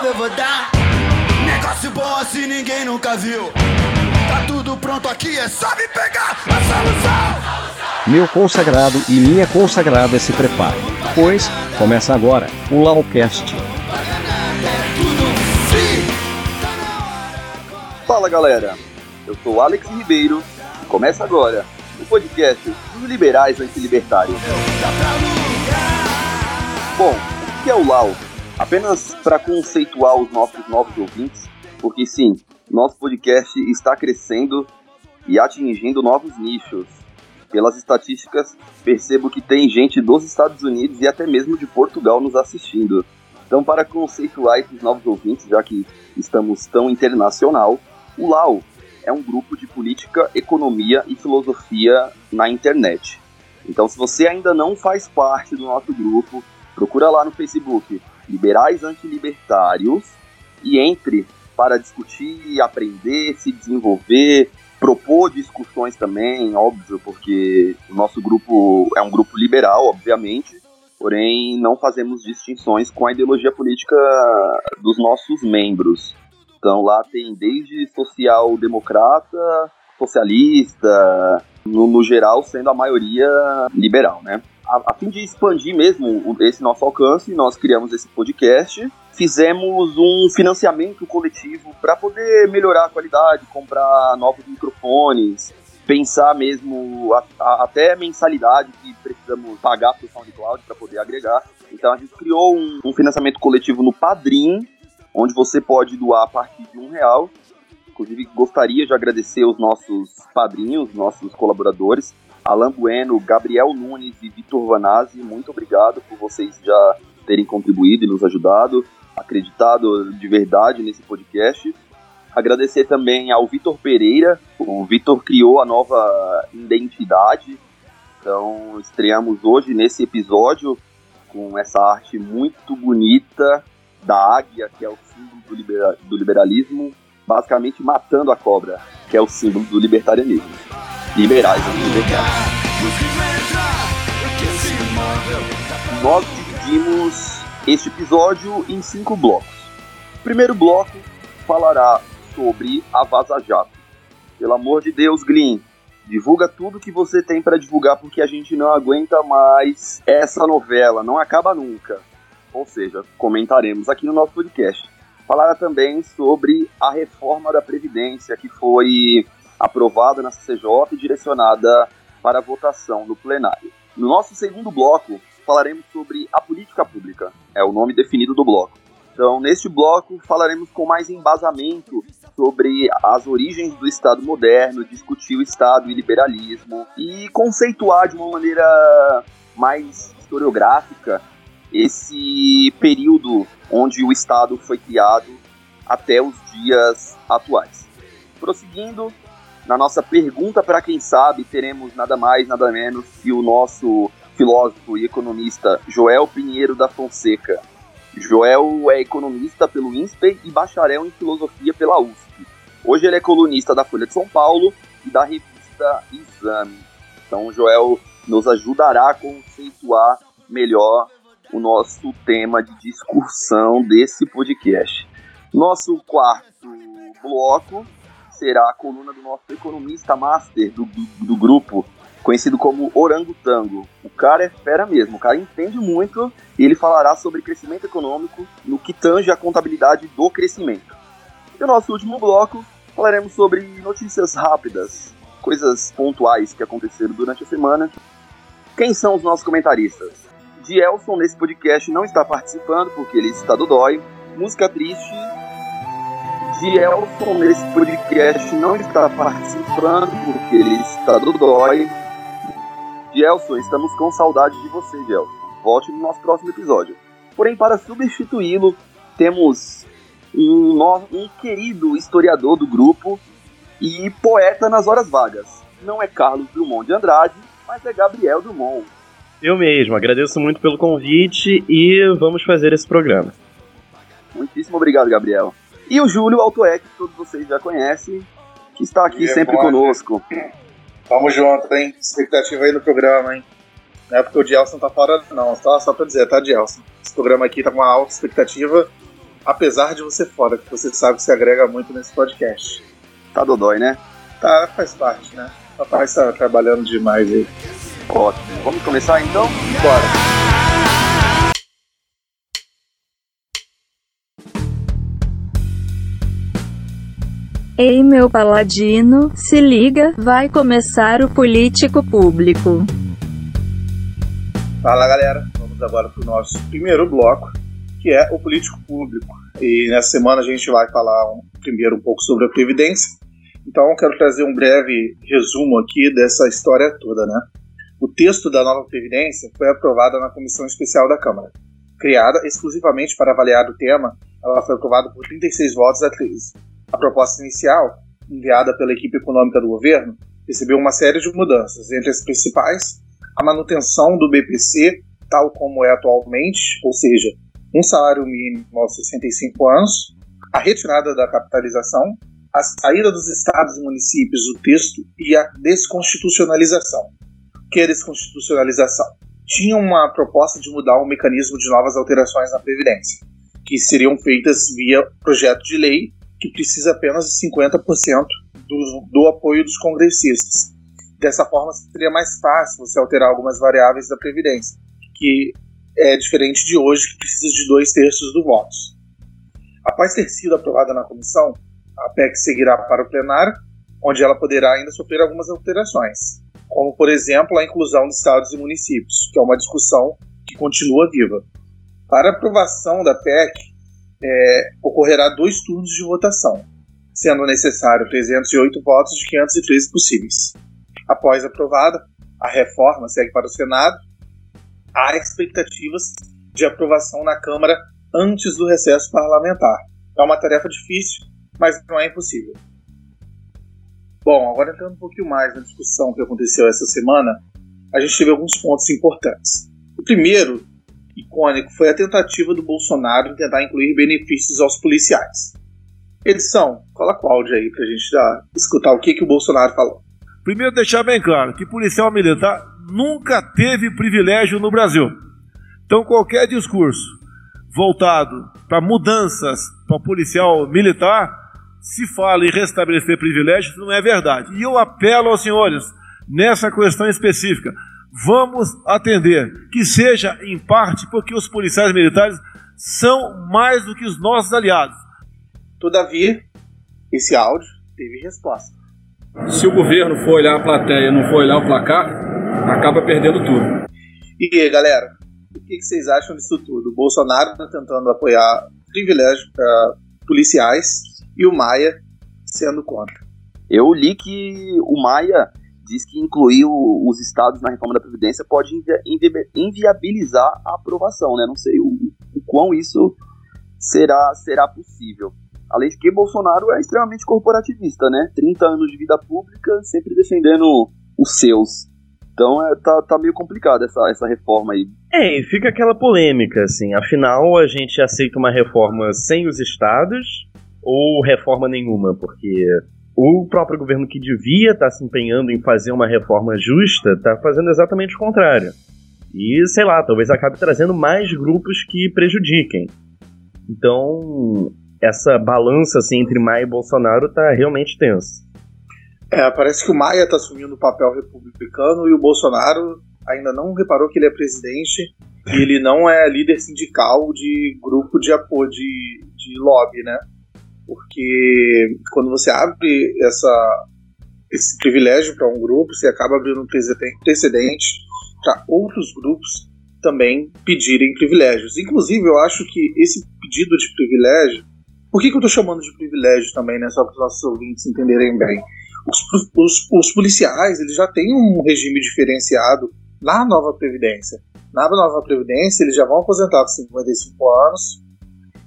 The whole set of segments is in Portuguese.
salve eu vou dar. Negócio bom assim ninguém nunca viu. Tá tudo pronto aqui, é só me pegar a solução. Meu consagrado e minha consagrada se preparem, pois começa agora o Laucast. Fala galera, eu sou Alex Ribeiro e começa agora o podcast dos liberais antilibertários. Bom, o que é o LAU? Apenas para conceituar os nossos novos ouvintes, porque sim, nosso podcast está crescendo e atingindo novos nichos. Pelas estatísticas, percebo que tem gente dos Estados Unidos e até mesmo de Portugal nos assistindo. Então, para conceituar esses novos ouvintes, já que estamos tão internacional, o LAU é um grupo de política, economia e filosofia na internet. Então, se você ainda não faz parte do nosso grupo, procura lá no Facebook Liberais Antilibertários e entre para discutir, aprender, se desenvolver, propor discussões também, óbvio, porque o nosso grupo é um grupo liberal, obviamente, porém não fazemos distinções com a ideologia política dos nossos membros. Então lá tem desde social-democrata, socialista, no, no, geral sendo a maioria liberal, né? A, a, fim de expandir mesmo esse nosso alcance, nós criamos esse podcast, fizemos um financiamento coletivo para poder melhorar a qualidade, comprar novos microfones, pensar mesmo a, a, até mensalidade que precisamos pagar para o SoundCloud para poder agregar. Então a gente criou um, um financiamento coletivo no Padrim, onde você pode doar a partir de um real. Inclusive, gostaria de agradecer os nossos padrinhos, nossos colaboradores, Alan Bueno, Gabriel Nunes e Vitor Vanazzi. Muito obrigado por vocês já terem contribuído e nos ajudado, acreditado de verdade nesse podcast. Agradecer também ao Vitor Pereira. O Vitor criou a nova identidade. Então, estreamos hoje nesse episódio com essa arte muito bonita da águia, que é o símbolo do, libera do liberalismo, basicamente matando a cobra, que é o símbolo do libertarianismo. Liberais libertários. Nós dividimos este episódio em cinco blocos. O primeiro bloco falará sobre a Vaza Jato. Pelo amor de Deus, Glyn, divulga tudo que você tem para divulgar porque a gente não aguenta mais essa novela, não acaba nunca ou seja, comentaremos aqui no nosso podcast. Falará também sobre a reforma da Previdência que foi aprovada na CCJ e direcionada para votação no plenário. No nosso segundo bloco, falaremos sobre a política pública, é o nome definido do bloco. Então, neste bloco, falaremos com mais embasamento sobre as origens do Estado moderno, discutir o Estado e liberalismo e conceituar de uma maneira mais historiográfica esse período onde o Estado foi criado até os dias atuais. Prosseguindo, na nossa pergunta para quem sabe, teremos nada mais, nada menos que o nosso filósofo e economista Joel Pinheiro da Fonseca. Joel é economista pelo INSPER e bacharel em filosofia pela USP. Hoje ele é colunista da Folha de São Paulo e da revista Exame. Então, Joel nos ajudará a conceituar melhor o nosso tema de discussão desse podcast. Nosso quarto bloco será a coluna do nosso economista master do, do, do grupo, conhecido como Orangotango. O cara é fera mesmo, o cara entende muito e ele falará sobre crescimento econômico no que tange a contabilidade do crescimento. E o nosso último bloco falaremos sobre notícias rápidas, coisas pontuais que aconteceram durante a semana. Quem são os nossos comentaristas? Dielson nesse podcast não está participando porque ele está do dói. Música triste. Dielson nesse podcast não está participando porque ele está do dói. Dielson, estamos com saudade de você, Dielson. Volte no nosso próximo episódio. Porém, para substituí-lo, temos um, um querido historiador do grupo e poeta nas horas vagas. Não é Carlos Drummond de Andrade, mas é Gabriel Drummond. Eu mesmo, agradeço muito pelo convite e vamos fazer esse programa. Muitíssimo obrigado, Gabriel. E o Júlio Altoé, que todos vocês já conhecem, que está aqui sempre bom, conosco. Tamo junto, hein? Expectativa aí no programa, hein? Não é porque o Gelson tá fora, não, só, só pra dizer, tá, Gelson? Esse programa aqui tá com uma alta expectativa apesar de você fora, que você sabe que se agrega muito nesse podcast. Tá dodói, né? Tá, faz parte, né? Papai está trabalhando demais aí. Ótimo. Vamos começar então? Bora. Ei meu paladino, se liga, vai começar o político público. Fala galera, vamos agora para o nosso primeiro bloco, que é o político público. E nessa semana a gente vai falar um, primeiro um pouco sobre a Previdência. Então eu quero trazer um breve resumo aqui dessa história toda, né? O texto da nova Previdência foi aprovado na Comissão Especial da Câmara. Criada exclusivamente para avaliar o tema, ela foi aprovada por 36 votos a 13 a proposta inicial, enviada pela equipe econômica do governo, recebeu uma série de mudanças, entre as principais, a manutenção do BPC tal como é atualmente, ou seja, um salário mínimo aos 65 anos, a retirada da capitalização, a saída dos estados e municípios do texto e a desconstitucionalização. Que é desconstitucionalização? Tinha uma proposta de mudar o mecanismo de novas alterações na Previdência, que seriam feitas via projeto de lei que precisa apenas de 50% do, do apoio dos congressistas. Dessa forma, seria mais fácil você alterar algumas variáveis da Previdência, que é diferente de hoje, que precisa de dois terços do votos. Após ter sido aprovada na comissão, a PEC seguirá para o plenário, onde ela poderá ainda sofrer algumas alterações, como, por exemplo, a inclusão de estados e municípios, que é uma discussão que continua viva. Para aprovação da PEC, é, ocorrerá dois turnos de votação, sendo necessário 308 votos de 513 possíveis. Após aprovada, a reforma segue para o Senado. Há expectativas de aprovação na Câmara antes do recesso parlamentar. É uma tarefa difícil, mas não é impossível. Bom, agora entrando um pouquinho mais na discussão que aconteceu essa semana, a gente teve alguns pontos importantes. O primeiro icônico foi a tentativa do Bolsonaro em tentar incluir benefícios aos policiais. Edição, coloca o áudio aí pra gente já escutar o que, que o Bolsonaro falou. Primeiro, deixar bem claro que policial militar nunca teve privilégio no Brasil. Então, qualquer discurso voltado para mudanças para policial militar, se fala em restabelecer privilégios, não é verdade. E eu apelo aos senhores, nessa questão específica, vamos atender, que seja em parte porque os policiais militares são mais do que os nossos aliados. Todavia, esse áudio teve resposta. Se o governo for olhar a plateia e não for olhar o placar, acaba perdendo tudo. E aí, galera, o que vocês acham disso tudo? O Bolsonaro está tentando apoiar privilégios para policiais e o Maia sendo contra. Eu li que o Maia diz que incluir o, os estados na reforma da Previdência pode invi inviabilizar a aprovação, né? Não sei o, o quão isso será, será possível. Além de que Bolsonaro é extremamente corporativista, né? 30 anos de vida pública, sempre defendendo os seus. Então é, tá, tá meio complicado essa, essa reforma aí. É, e fica aquela polêmica, assim. Afinal, a gente aceita uma reforma sem os estados ou reforma nenhuma? Porque o próprio governo que devia estar tá se empenhando em fazer uma reforma justa está fazendo exatamente o contrário. E, sei lá, talvez acabe trazendo mais grupos que prejudiquem. Então, essa balança assim, entre Maia e Bolsonaro está realmente tensa. É, parece que o Maia está assumindo o papel republicano e o Bolsonaro ainda não reparou que ele é presidente e ele não é líder sindical de grupo de apoio de, de lobby, né? Porque quando você abre essa, esse privilégio para um grupo, você acaba abrindo um precedente para outros grupos também pedirem privilégios. Inclusive, eu acho que esse pedido de privilégio. Por que, que eu estou chamando de privilégio também, né? Só para os nossos ouvintes entenderem bem. Os, os, os, policiais eles já têm um regime diferenciado na nova Previdência. Na nova Previdência, eles já vão aposentar com 55 anos,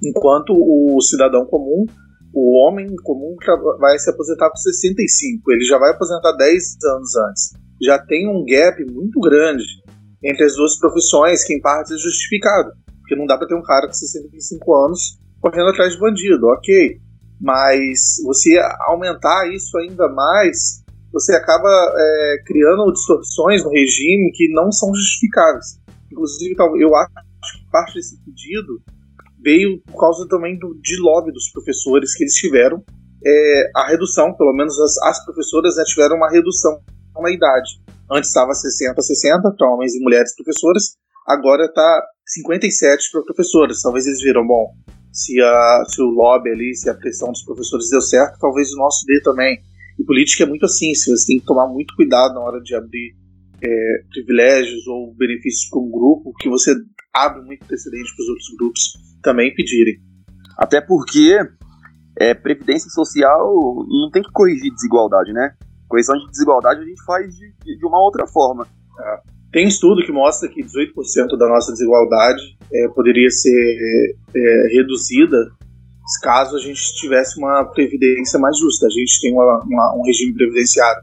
enquanto o cidadão comum o homem comum vai se aposentar com 65, ele já vai aposentar 10 anos antes. Já tem um gap muito grande entre as duas profissões, que em parte é justificado. Porque não dá para ter um cara com 65 anos correndo atrás de bandido, ok. Mas você aumentar isso ainda mais, você acaba é, criando distorções no regime que não são justificáveis. Inclusive, eu acho que parte desse pedido veio por causa também do, de lobby dos professores que eles tiveram é, a redução, pelo menos as, as professoras né, tiveram uma redução na idade. Antes estava 60 60 para homens e mulheres professoras, agora está 57 para professores. Talvez eles viram, bom, se, a, se o lobby ali, se a pressão dos professores deu certo, talvez o nosso dê também. E política é muito assim, você tem que tomar muito cuidado na hora de abrir é, privilégios ou benefícios para um grupo, que você abre muito precedente para os outros grupos também pedirem. Até porque é, previdência social não tem que corrigir desigualdade, né? Correção de desigualdade a gente faz de, de uma outra forma. É. Tem estudo que mostra que 18% da nossa desigualdade é, poderia ser é, reduzida caso a gente tivesse uma previdência mais justa. A gente tem uma, uma, um regime previdenciário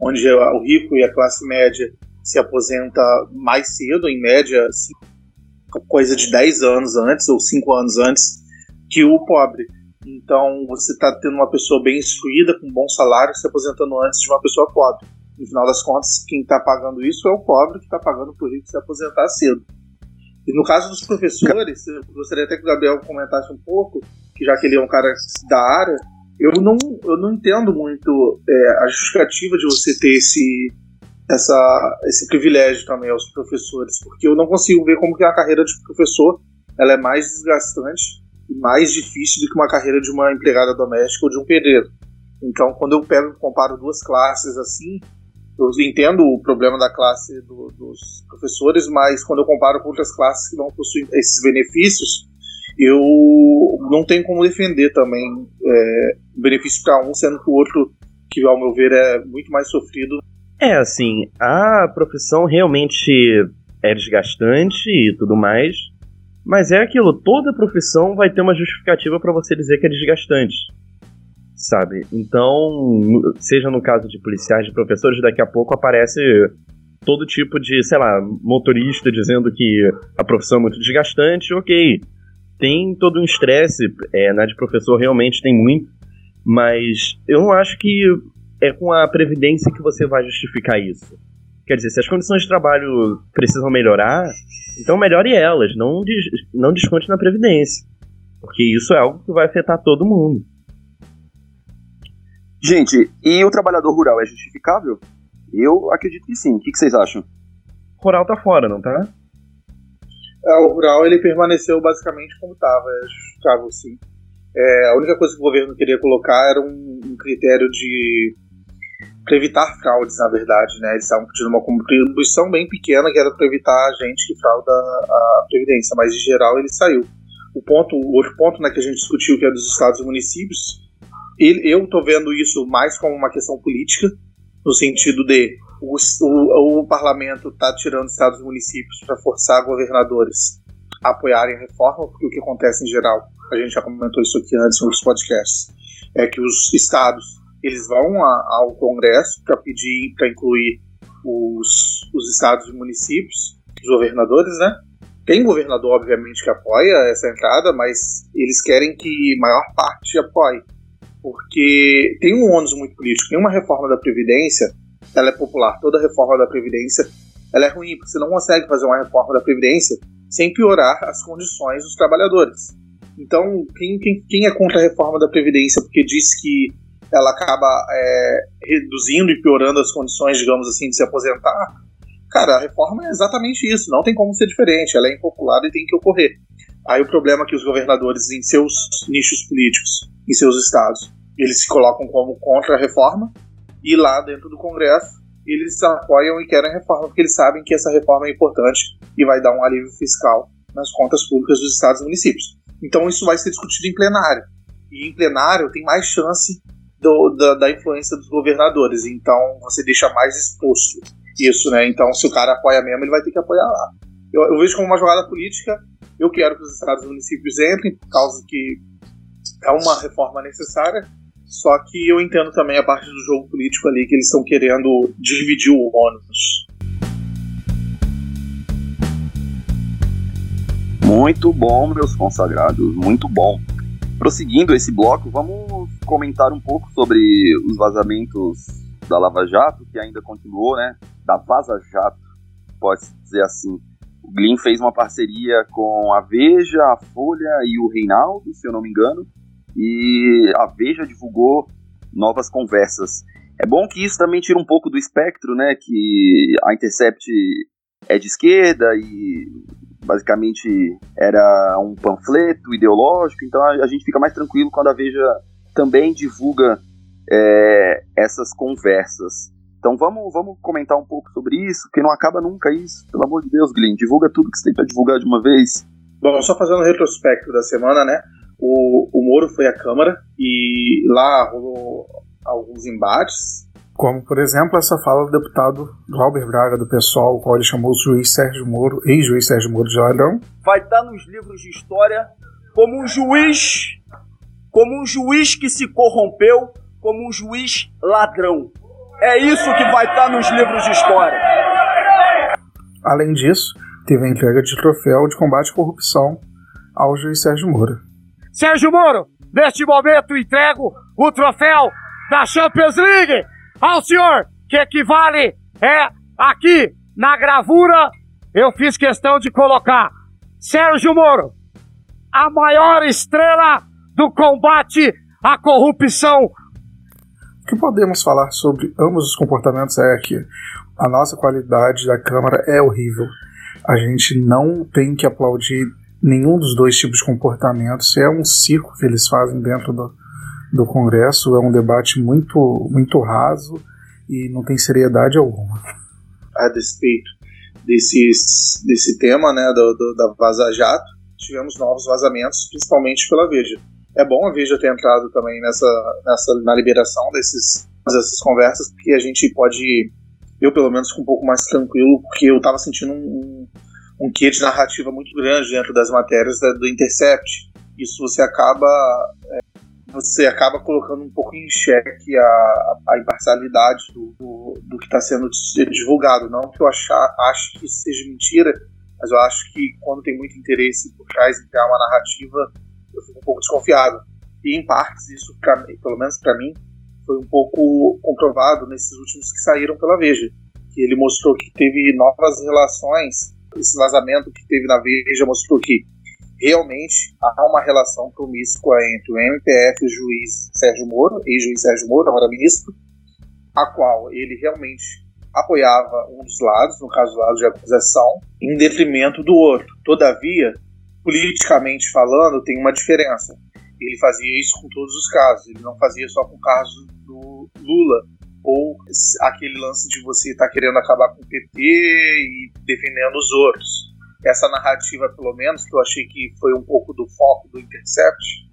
onde o rico e a classe média se aposenta mais cedo, em média, coisa de 10 anos antes ou 5 anos antes que o pobre. Então você está tendo uma pessoa bem instruída, com um bom salário, se aposentando antes de uma pessoa pobre. No final das contas, quem está pagando isso é o pobre que está pagando para o rico se aposentar cedo. E no caso dos professores, eu gostaria até que o Gabriel comentasse um pouco, que já que ele é um cara da área, eu não, eu não entendo muito é, a justificativa de você ter esse, essa, esse privilégio também aos professores, porque eu não consigo ver como que a carreira de professor ela é mais desgastante e mais difícil do que uma carreira de uma empregada doméstica ou de um pedreiro. Então, quando eu pego comparo duas classes assim, eu entendo o problema da classe do, dos professores, mas quando eu comparo com outras classes que não possuem esses benefícios, eu não tenho como defender também é, benefício para um, sendo que o outro, que ao meu ver é muito mais sofrido. É, assim, a profissão realmente é desgastante e tudo mais, mas é aquilo, toda profissão vai ter uma justificativa para você dizer que é desgastante sabe? Então, seja no caso de policiais, de professores, daqui a pouco aparece todo tipo de, sei lá, motorista dizendo que a profissão é muito desgastante, ok. Tem todo um estresse, é, na de professor realmente tem muito, mas eu não acho que é com a previdência que você vai justificar isso. Quer dizer, se as condições de trabalho precisam melhorar, então melhore elas, não, des não desconte na previdência. Porque isso é algo que vai afetar todo mundo. Gente, e o trabalhador rural é justificável? Eu acredito que sim. O que, que vocês acham? O rural tá fora, não tá? É, o rural ele permaneceu basicamente como estava, é justificável sim. É, a única coisa que o governo queria colocar era um, um critério de para evitar fraudes, na verdade, né? Eles estavam pedindo uma contribuição bem pequena que era para evitar a gente que frauda a previdência, mas em geral ele saiu. O ponto, o outro ponto, né, que a gente discutiu que é dos estados e municípios, eu estou vendo isso mais como uma questão política, no sentido de o, o, o parlamento está tirando estados e municípios para forçar governadores a apoiarem a reforma, porque o que acontece em geral, a gente já comentou isso aqui antes em outros podcasts, é que os estados eles vão a, ao Congresso para pedir para incluir os, os estados e municípios, os governadores, né? Tem governador, obviamente, que apoia essa entrada, mas eles querem que maior parte apoie porque tem um ônus muito político. Tem uma reforma da Previdência, ela é popular. Toda reforma da Previdência ela é ruim, porque você não consegue fazer uma reforma da Previdência sem piorar as condições dos trabalhadores. Então, quem, quem, quem é contra a reforma da Previdência porque diz que ela acaba é, reduzindo e piorando as condições, digamos assim, de se aposentar, cara, a reforma é exatamente isso, não tem como ser diferente, ela é impopular e tem que ocorrer. Aí o problema é que os governadores, em seus nichos políticos, em seus estados. Eles se colocam como contra a reforma e lá dentro do Congresso eles apoiam e querem a reforma porque eles sabem que essa reforma é importante e vai dar um alívio fiscal nas contas públicas dos estados e municípios. Então isso vai ser discutido em plenário. E em plenário tem mais chance do, da, da, influência dos governadores. Então você deixa mais exposto isso, né? Então se o cara apoia mesmo, ele vai ter que apoiar lá. Eu, eu vejo como uma jogada política. Eu quero que os estados e municípios entrem, por causa que é uma reforma necessária, só que eu entendo também a parte do jogo político ali que eles estão querendo dividir o ônus. Muito bom, meus consagrados, muito bom. Prosseguindo esse bloco, vamos comentar um pouco sobre os vazamentos da Lava Jato, que ainda continuou, né? Da Vaza Jato, pode dizer assim. O Glyn fez uma parceria com a Veja, a Folha e o Reinaldo, se eu não me engano, e a Veja divulgou novas conversas. É bom que isso também tira um pouco do espectro, né? Que a Intercept é de esquerda e basicamente era um panfleto ideológico, então a, gente fica mais tranquilo quando a Veja também divulga é, essas conversas. Então vamos, vamos comentar um pouco sobre isso, porque não acaba nunca isso. Pelo amor de Deus, Glenn, divulga tudo que você tem para divulgar de uma vez. Bom, só fazendo um retrospecto da semana, né? O, o Moro foi à Câmara e lá rolou alguns embates. Como, por exemplo, essa fala do deputado Glauber Braga, do PSOL, o qual ele chamou o juiz Sérgio Moro, ex-juiz Sérgio Moro de ladrão. Vai estar nos livros de história como um juiz, como um juiz que se corrompeu, como um juiz ladrão. É isso que vai estar nos livros de história. Além disso, teve a entrega de troféu de combate à corrupção ao juiz Sérgio Moro. Sérgio Moro, neste momento entrego o troféu da Champions League ao senhor, que equivale é aqui na gravura, eu fiz questão de colocar Sérgio Moro, a maior estrela do combate à corrupção. O que podemos falar sobre ambos os comportamentos é que a nossa qualidade da Câmara é horrível. A gente não tem que aplaudir nenhum dos dois tipos de comportamentos. É um circo que eles fazem dentro do, do Congresso, é um debate muito, muito raso e não tem seriedade alguma. A despeito desses, desse tema né, do, do, da Vaza Jato, tivemos novos vazamentos, principalmente pela Veja. É bom a Veja ter entrado também nessa, nessa na liberação desses, dessas conversas, porque a gente pode, eu pelo menos, fico um pouco mais tranquilo, porque eu estava sentindo um, um quê de narrativa muito grande dentro das matérias da, do Intercept. Isso você acaba é, você acaba colocando um pouco em xeque a, a imparcialidade do, do, do que está sendo divulgado. Não que eu achar, acho que isso seja mentira, mas eu acho que quando tem muito interesse por trás em criar uma narrativa, eu fico um pouco desconfiado. E em partes, isso, pra, pelo menos para mim, foi um pouco comprovado nesses últimos que saíram pela Veja. Que ele mostrou que teve novas relações esse vazamento que teve na Veja mostrou que realmente há uma relação promíscua entre o MPF e o juiz Sérgio Moro, ex-juiz Sérgio Moro, agora ministro, a qual ele realmente apoiava um dos lados, no caso do lado de acusação, em detrimento do outro. Todavia, politicamente falando, tem uma diferença. Ele fazia isso com todos os casos, ele não fazia só com o caso do Lula, ou aquele lance de você estar tá querendo acabar com o PT e defendendo os outros. Essa narrativa, pelo menos, que eu achei que foi um pouco do foco do Intercept,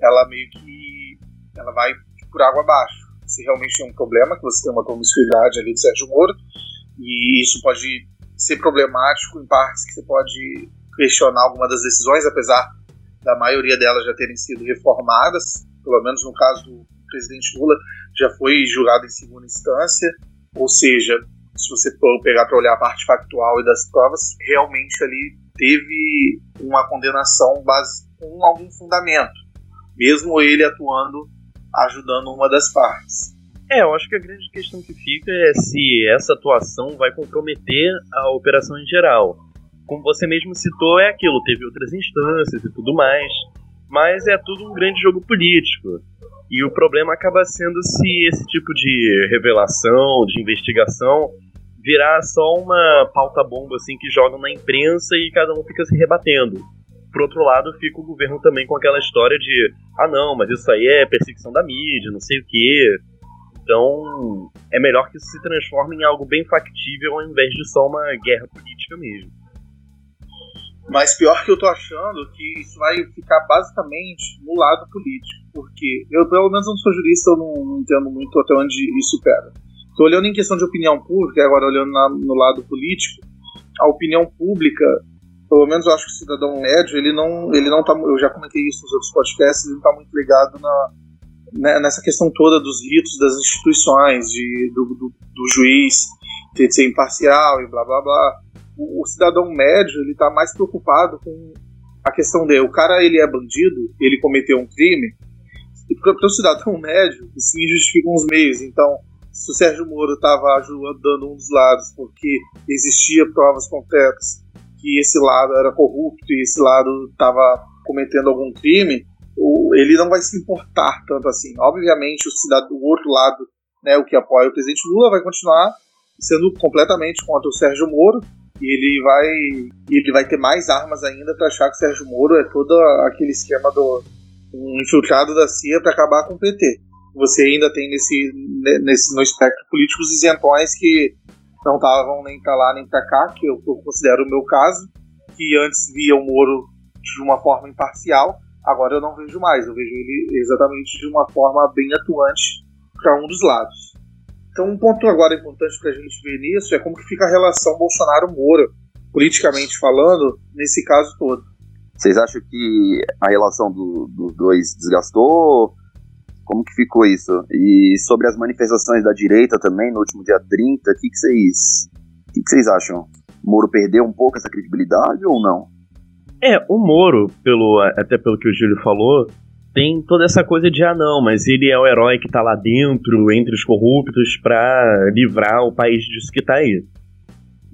ela meio que ela vai por água abaixo. Se realmente tem um problema, que você tem uma promiscuidade ali de Sérgio Moro, e isso pode ser problemático em partes que você pode questionar alguma das decisões, apesar da maioria delas já terem sido reformadas, pelo menos no caso do presidente Lula, já foi julgado em segunda instância, ou seja, se você for pegar para olhar a parte factual e das provas, realmente ali teve uma condenação base com algum fundamento, mesmo ele atuando ajudando uma das partes. É, eu acho que a grande questão que fica é se essa atuação vai comprometer a operação em geral. Como você mesmo citou, é aquilo, teve outras instâncias e tudo mais, mas é tudo um grande jogo político. E o problema acaba sendo se esse tipo de revelação, de investigação, virar só uma pauta bomba assim que jogam na imprensa e cada um fica se rebatendo. Por outro lado, fica o governo também com aquela história de ah não, mas isso aí é perseguição da mídia, não sei o quê. Então, é melhor que isso se transforme em algo bem factível ao invés de só uma guerra política mesmo. Mas pior que eu tô achando que isso vai ficar basicamente no lado político. Porque eu, pelo menos, não sou jurista, eu não, não entendo muito até onde isso pega. Tô olhando em questão de opinião pública, agora olhando na, no lado político, a opinião pública, pelo menos eu acho que o cidadão médio, ele não, ele não tá. Eu já comentei isso nos outros podcasts, ele não tá muito ligado na, né, nessa questão toda dos ritos das instituições, de, do, do, do juiz ter de ser imparcial e blá blá blá o, o cidadão médio ele está mais preocupado com a questão dele. O cara ele é bandido, ele cometeu um crime. E para o cidadão médio, os fins justificam os meios. Então, se o Sérgio Moro estava ajudando um dos lados porque existia provas concretas que esse lado era corrupto e esse lado estava cometendo algum crime, ele não vai se importar tanto assim. Obviamente, o, cidadão, o outro lado, né, o que apoia o presidente Lula, vai continuar sendo completamente contra o Sérgio Moro ele vai ele vai ter mais armas ainda para achar que Sérgio Moro é todo aquele esquema do um infiltrado da CIA para acabar com o PT. Você ainda tem nesse, nesse no espectro políticos isentões que não estavam nem para lá nem para cá, que eu, eu considero o meu caso, que antes via o Moro de uma forma imparcial, agora eu não vejo mais, eu vejo ele exatamente de uma forma bem atuante para um dos lados. Então, um ponto agora importante para a gente ver nisso é como que fica a relação Bolsonaro-Moura, politicamente falando, nesse caso todo. Vocês acham que a relação do, dos dois desgastou? Como que ficou isso? E sobre as manifestações da direita também, no último dia 30, o que, que vocês o que, que vocês acham? O Moro perdeu um pouco essa credibilidade ou não? É, o Moro, pelo, até pelo que o Júlio falou, tem toda essa coisa de ah não, mas ele é o herói que tá lá dentro, entre os corruptos, para livrar o país disso que tá aí.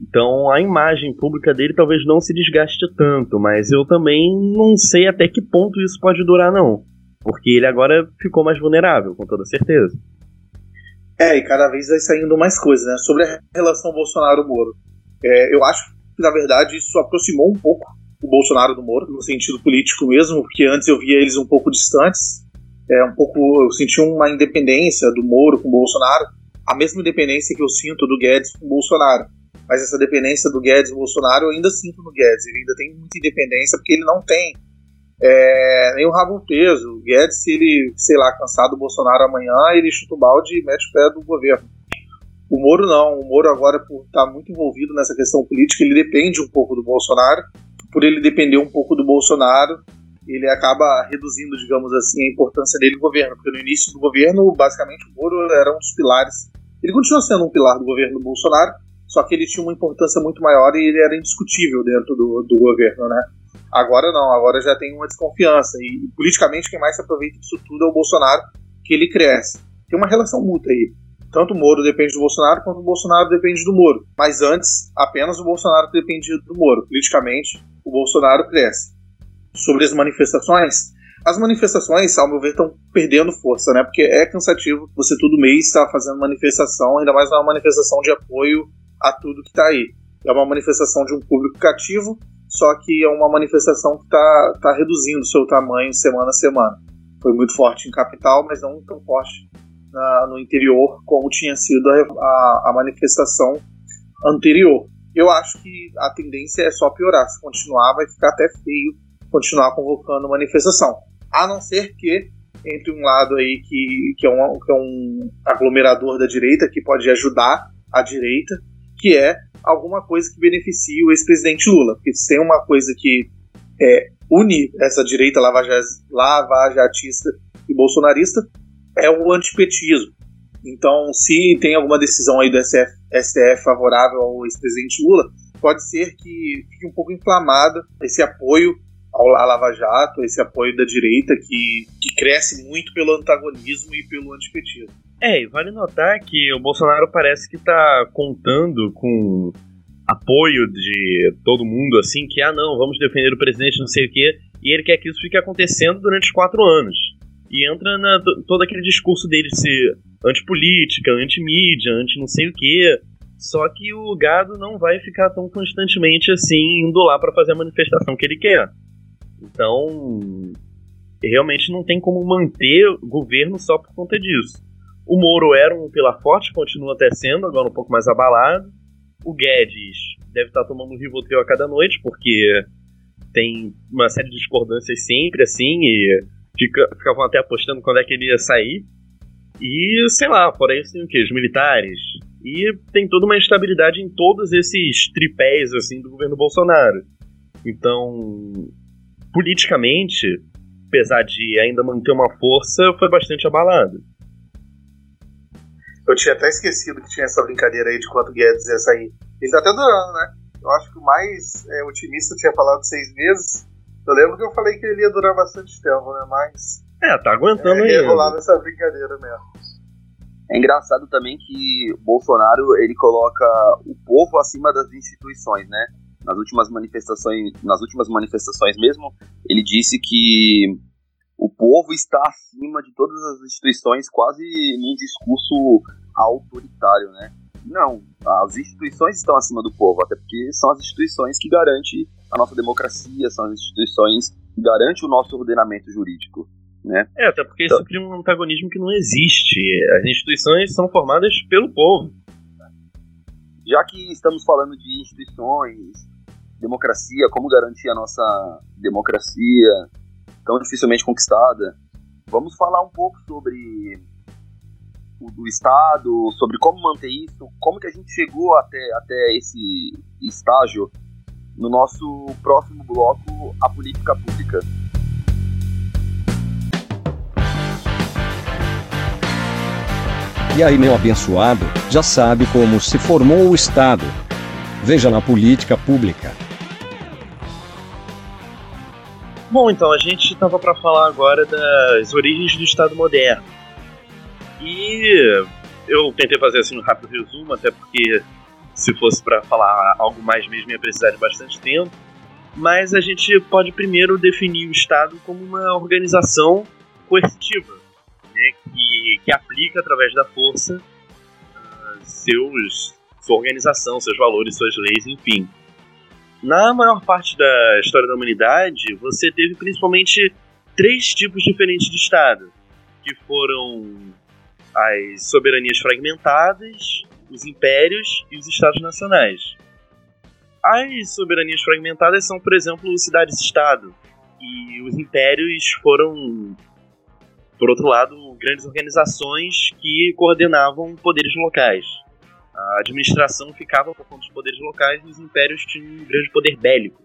Então a imagem pública dele talvez não se desgaste tanto, mas eu também não sei até que ponto isso pode durar não. Porque ele agora ficou mais vulnerável, com toda certeza. É, e cada vez vai saindo mais coisas, né? Sobre a relação Bolsonaro-Moro. É, eu acho que, na verdade, isso aproximou um pouco o Bolsonaro do Moro, no sentido político mesmo, porque antes eu via eles um pouco distantes, é, um pouco, eu senti uma independência do Moro com o Bolsonaro, a mesma independência que eu sinto do Guedes com o Bolsonaro. Mas essa dependência do Guedes e Bolsonaro eu ainda sinto no Guedes, ele ainda tem muita independência, porque ele não tem é, nem o rabo preso. O Guedes, se ele, sei lá, cansado do Bolsonaro amanhã, ele chuta o balde e mete o pé do governo. O Moro não, o Moro agora, por estar muito envolvido nessa questão política, ele depende um pouco do Bolsonaro, por ele depender um pouco do Bolsonaro, ele acaba reduzindo, digamos assim, a importância dele no governo, porque no início do governo, basicamente, o Moro era um dos pilares. Ele continua sendo um pilar do governo do Bolsonaro, só que ele tinha uma importância muito maior e ele era indiscutível dentro do, do governo, né? Agora não, agora já tem uma desconfiança e politicamente quem mais se aproveita disso tudo é o Bolsonaro, que ele cresce. Tem uma relação mútua aí. Tanto o Moro depende do Bolsonaro quanto o Bolsonaro depende do Moro. Mas antes, apenas o Bolsonaro dependia do Moro. Politicamente, o Bolsonaro cresce. Sobre as manifestações, as manifestações, ao meu ver, estão perdendo força, né? Porque é cansativo você todo mês estar tá fazendo manifestação, ainda mais uma manifestação de apoio a tudo que está aí. É uma manifestação de um público cativo, só que é uma manifestação que está tá reduzindo seu tamanho semana a semana. Foi muito forte em capital, mas não tão forte na, no interior como tinha sido a, a, a manifestação anterior eu acho que a tendência é só piorar. Se continuar, vai ficar até feio continuar convocando manifestação. A não ser que entre um lado aí que, que, é, um, que é um aglomerador da direita, que pode ajudar a direita, que é alguma coisa que beneficie o ex-presidente Lula. Porque se tem uma coisa que é, une essa direita lavajatista e bolsonarista, é o antipetismo. Então, se tem alguma decisão aí do SF, STF favorável ao ex-presidente Lula, pode ser que fique um pouco inflamado esse apoio ao Lava Jato, esse apoio da direita que, que cresce muito pelo antagonismo e pelo antipetismo. É, e vale notar que o Bolsonaro parece que está contando com apoio de todo mundo, assim, que, ah, não, vamos defender o presidente, não sei o quê, e ele quer que isso fique acontecendo durante os quatro anos. E entra na, todo aquele discurso dele de ser antipolítica, antimídia, anti não sei o quê. Só que o gado não vai ficar tão constantemente assim indo lá para fazer a manifestação que ele quer. Então, realmente não tem como manter governo só por conta disso. O Moro era um pilar forte, continua até sendo, agora um pouco mais abalado. O Guedes deve estar tomando um Rivotril a cada noite, porque tem uma série de discordâncias sempre, assim, e fica, ficavam até apostando quando é que ele ia sair. E, sei lá, fora isso tem o quê? Os militares. E tem toda uma instabilidade em todos esses tripés, assim, do governo Bolsonaro. Então, politicamente, apesar de ainda manter uma força, foi bastante abalado. Eu tinha até esquecido que tinha essa brincadeira aí de quanto Guedes ia sair. Ele tá até durando, né? Eu acho que o mais é, otimista tinha falado seis meses. Eu lembro que eu falei que ele ia durar bastante tempo, né? Mas é, tá aguentando é, aí. rolar nessa brincadeira mesmo. É engraçado também que Bolsonaro ele coloca o povo acima das instituições, né? nas últimas manifestações, nas últimas manifestações mesmo, ele disse que o povo está acima de todas as instituições, quase num discurso autoritário, né? Não, as instituições estão acima do povo, até porque são as instituições que garantem a nossa democracia, são as instituições que garantem o nosso ordenamento jurídico. Né? É, até porque então, isso cria um antagonismo que não existe. As instituições são formadas pelo povo. Já que estamos falando de instituições, democracia, como garantir a nossa democracia tão dificilmente conquistada, vamos falar um pouco sobre o, Estado, sobre como manter isso, como que a gente chegou até, até esse estágio no nosso próximo bloco, a política pública. E aí, meu abençoado, já sabe como se formou o Estado. Veja na política pública. Bom, então a gente estava para falar agora das origens do Estado moderno. E eu tentei fazer assim um rápido resumo, até porque se fosse para falar algo mais mesmo ia precisar de bastante tempo. Mas a gente pode primeiro definir o Estado como uma organização coercitiva, né, que, que aplica através da força uh, seus, sua organização, seus valores, suas leis, enfim. Na maior parte da história da humanidade, você teve principalmente três tipos diferentes de Estado, que foram as soberanias fragmentadas, os impérios e os estados nacionais. As soberanias fragmentadas são, por exemplo, cidades-estado, e os impérios foram, por outro lado, grandes organizações que coordenavam poderes locais. A administração ficava por conta dos poderes locais e os impérios tinham um grande poder bélico.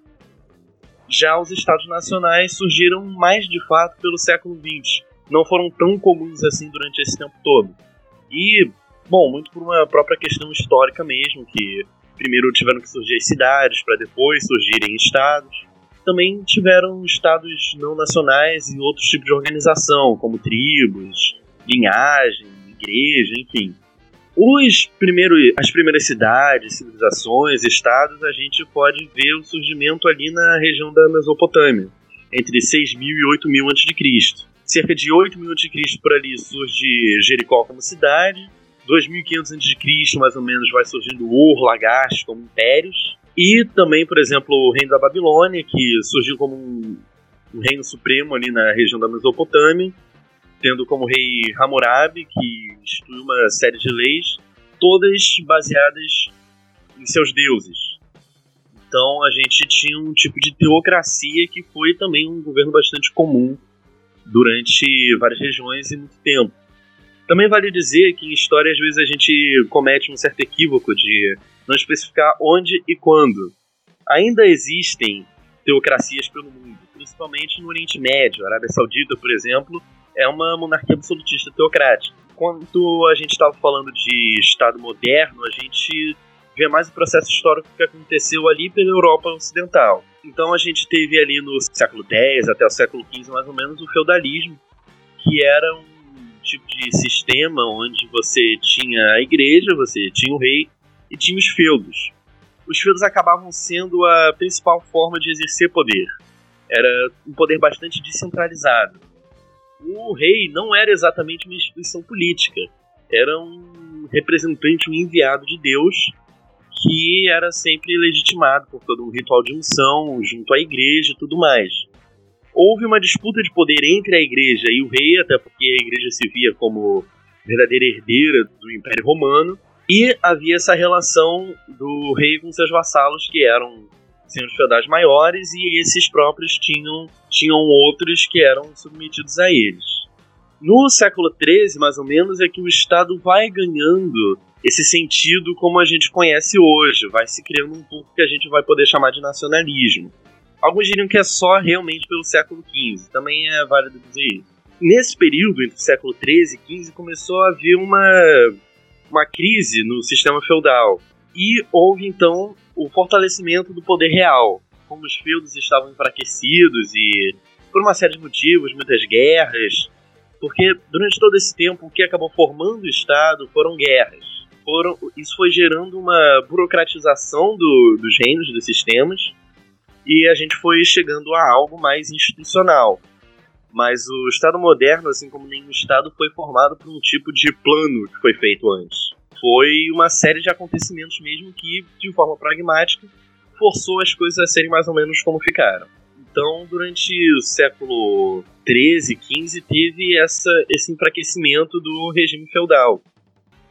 Já os estados nacionais surgiram mais de fato pelo século XX, não foram tão comuns assim durante esse tempo todo. E, bom, muito por uma própria questão histórica mesmo, que primeiro tiveram que surgir as cidades para depois surgirem estados. Também tiveram estados não nacionais e outros tipos de organização, como tribos, linhagem, igreja, enfim. Os primeiros, as primeiras cidades, civilizações, estados, a gente pode ver o surgimento ali na região da Mesopotâmia, entre 6.000 e 8.000 a.C cerca de 8 mil a.C. por ali surge Jericó como cidade, 2500 a.C. mais ou menos vai surgindo Ur, Lagash como impérios, e também, por exemplo, o reino da Babilônia, que surgiu como um, um reino supremo ali na região da Mesopotâmia, tendo como rei Hammurabi, que instituiu uma série de leis, todas baseadas em seus deuses. Então a gente tinha um tipo de teocracia que foi também um governo bastante comum durante várias regiões e muito tempo. Também vale dizer que em história às vezes a gente comete um certo equívoco de não especificar onde e quando. Ainda existem teocracias pelo mundo, principalmente no Oriente Médio. A Arábia Saudita, por exemplo, é uma monarquia absolutista teocrática. Quando a gente estava falando de Estado moderno, a gente vê mais o processo histórico que aconteceu ali pela Europa Ocidental. Então a gente teve ali no século X até o século XV, mais ou menos, o feudalismo, que era um tipo de sistema onde você tinha a igreja, você tinha o rei e tinha os feudos. Os feudos acabavam sendo a principal forma de exercer poder. Era um poder bastante descentralizado. O rei não era exatamente uma instituição política, era um representante, um enviado de Deus que era sempre legitimado por todo um ritual de unção junto à igreja e tudo mais. Houve uma disputa de poder entre a igreja e o rei, até porque a igreja se via como verdadeira herdeira do Império Romano, e havia essa relação do rei com seus vassalos, que eram senhores feudais maiores, e esses próprios tinham, tinham outros que eram submetidos a eles. No século XIII, mais ou menos, é que o Estado vai ganhando esse sentido como a gente conhece hoje, vai se criando um pouco que a gente vai poder chamar de nacionalismo. Alguns diriam que é só realmente pelo século XV, também é válido dizer isso. Nesse período, entre o século XIII e XV, começou a haver uma, uma crise no sistema feudal. E houve então o fortalecimento do poder real. Como os feudos estavam enfraquecidos e por uma série de motivos, muitas guerras, porque durante todo esse tempo o que acabou formando o Estado foram guerras foram, isso foi gerando uma burocratização do, dos reinos, dos sistemas, e a gente foi chegando a algo mais institucional. Mas o Estado moderno, assim como nenhum Estado, foi formado por um tipo de plano que foi feito antes. Foi uma série de acontecimentos mesmo que, de forma pragmática, forçou as coisas a serem mais ou menos como ficaram. Então, durante o século 13, 15, teve essa, esse enfraquecimento do regime feudal.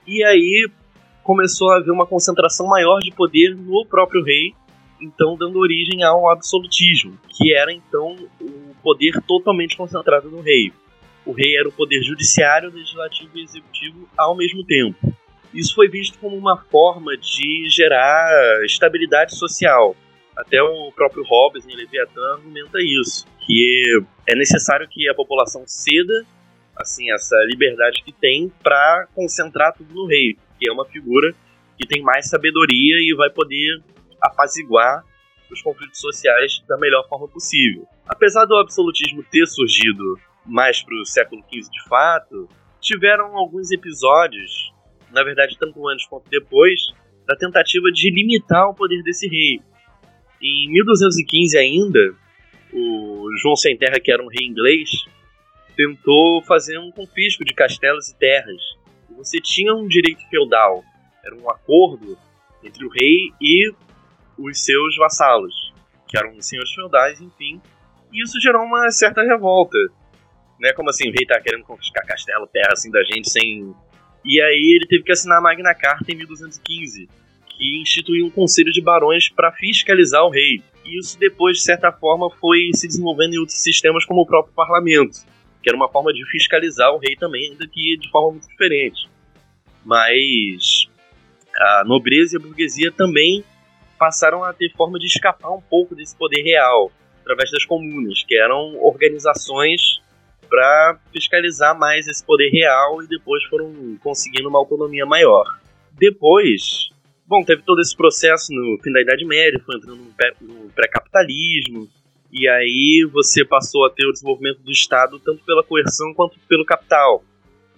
E aí começou a haver uma concentração maior de poder no próprio rei, então dando origem ao absolutismo, que era então o poder totalmente concentrado no rei. O rei era o poder judiciário, legislativo e executivo ao mesmo tempo. Isso foi visto como uma forma de gerar estabilidade social. Até o próprio Hobbes em Leviatã argumenta isso, que é necessário que a população ceda assim essa liberdade que tem para concentrar tudo no rei, que é uma figura que tem mais sabedoria e vai poder apaziguar os conflitos sociais da melhor forma possível. Apesar do absolutismo ter surgido mais para o século XV de fato, tiveram alguns episódios, na verdade tanto antes quanto depois, da tentativa de limitar o poder desse rei. Em 1215 ainda, o João Sem Terra, que era um rei inglês, tentou fazer um confisco de castelos e terras. Você tinha um direito feudal, era um acordo entre o rei e os seus vassalos, que eram senhores feudais, enfim. E isso gerou uma certa revolta. Né? Como assim, o rei tá querendo confiscar castelo, terra assim da gente sem. E aí ele teve que assinar a Magna Carta em 1215, que instituiu um conselho de barões para fiscalizar o rei. E isso depois, de certa forma, foi se desenvolvendo em outros sistemas, como o próprio parlamento, que era uma forma de fiscalizar o rei também, ainda que de forma muito diferente. Mas a nobreza e a burguesia também passaram a ter forma de escapar um pouco desse poder real através das comunas, que eram organizações para fiscalizar mais esse poder real e depois foram conseguindo uma autonomia maior. Depois, bom, teve todo esse processo no fim da Idade Média, foi entrando no pré-capitalismo, e aí você passou a ter o desenvolvimento do Estado tanto pela coerção quanto pelo capital.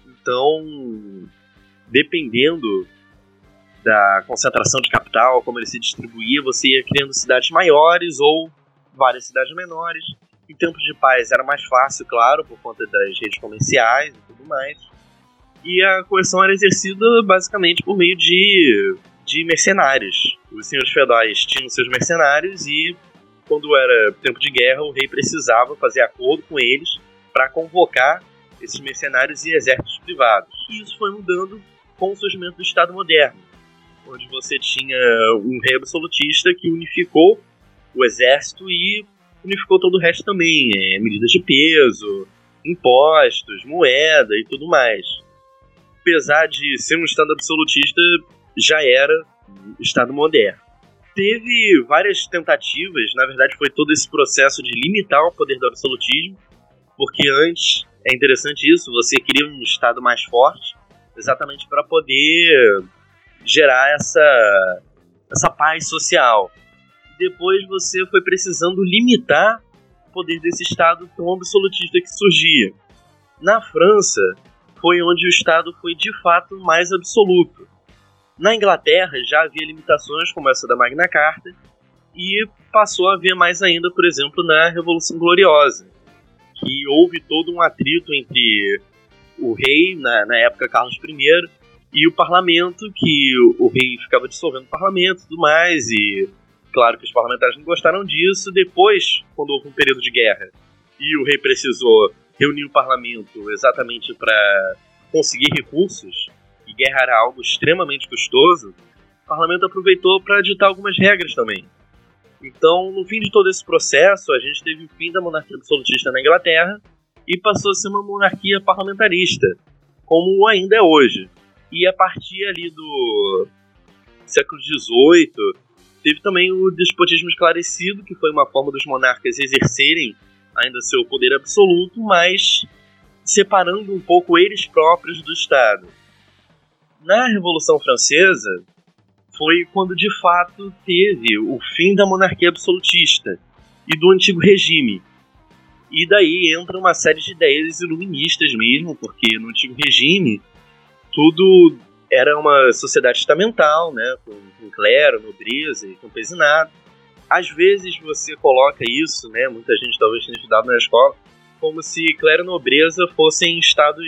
Então, dependendo da concentração de capital, como ele se distribuía, você ia criando cidades maiores ou várias cidades menores. Em tempos de paz era mais fácil, claro, por conta das redes comerciais e tudo mais. E a coerção era exercida basicamente por meio de, de mercenários. Os senhores feudais tinham seus mercenários e, quando era tempo de guerra, o rei precisava fazer acordo com eles para convocar esses mercenários e exércitos privados. E isso foi mudando com o surgimento do Estado moderno onde você tinha um rei absolutista que unificou o exército e unificou todo o resto também, é, medidas de peso, impostos, moeda e tudo mais. Apesar de ser um Estado absolutista, já era um Estado moderno. Teve várias tentativas, na verdade foi todo esse processo de limitar o poder do absolutismo, porque antes, é interessante isso, você queria um Estado mais forte, exatamente para poder gerar essa, essa paz social. Depois você foi precisando limitar o poder desse Estado tão absolutista que surgia. Na França, foi onde o Estado foi de fato mais absoluto. Na Inglaterra já havia limitações como essa da Magna Carta, e passou a haver mais ainda, por exemplo, na Revolução Gloriosa, que houve todo um atrito entre o rei, na, na época Carlos I, e o parlamento, que o, rei ficava dissolvendo o parlamento e tudo mais, e claro que os parlamentares não gostaram disso. Depois, quando houve um período de guerra e o rei precisou reunir o parlamento exatamente para conseguir recursos, e guerra era algo extremamente custoso, o parlamento aproveitou para ditar algumas regras também. Então, no fim de todo esse processo, a gente teve o fim da monarquia absolutista na Inglaterra e passou a ser uma monarquia parlamentarista, como ainda é hoje. E a partir ali do século XVIII, teve também o despotismo esclarecido, que foi uma forma dos monarcas exercerem ainda seu poder absoluto, mas separando um pouco eles próprios do Estado. Na Revolução Francesa, foi quando de fato teve o fim da monarquia absolutista e do antigo regime. E daí entra uma série de ideias iluministas mesmo, porque no antigo regime tudo era uma sociedade estamental, né, com, com clero, nobreza e campesinato. Às vezes você coloca isso, né, muita gente talvez tenha estudado na escola, como se clero e nobreza fossem estados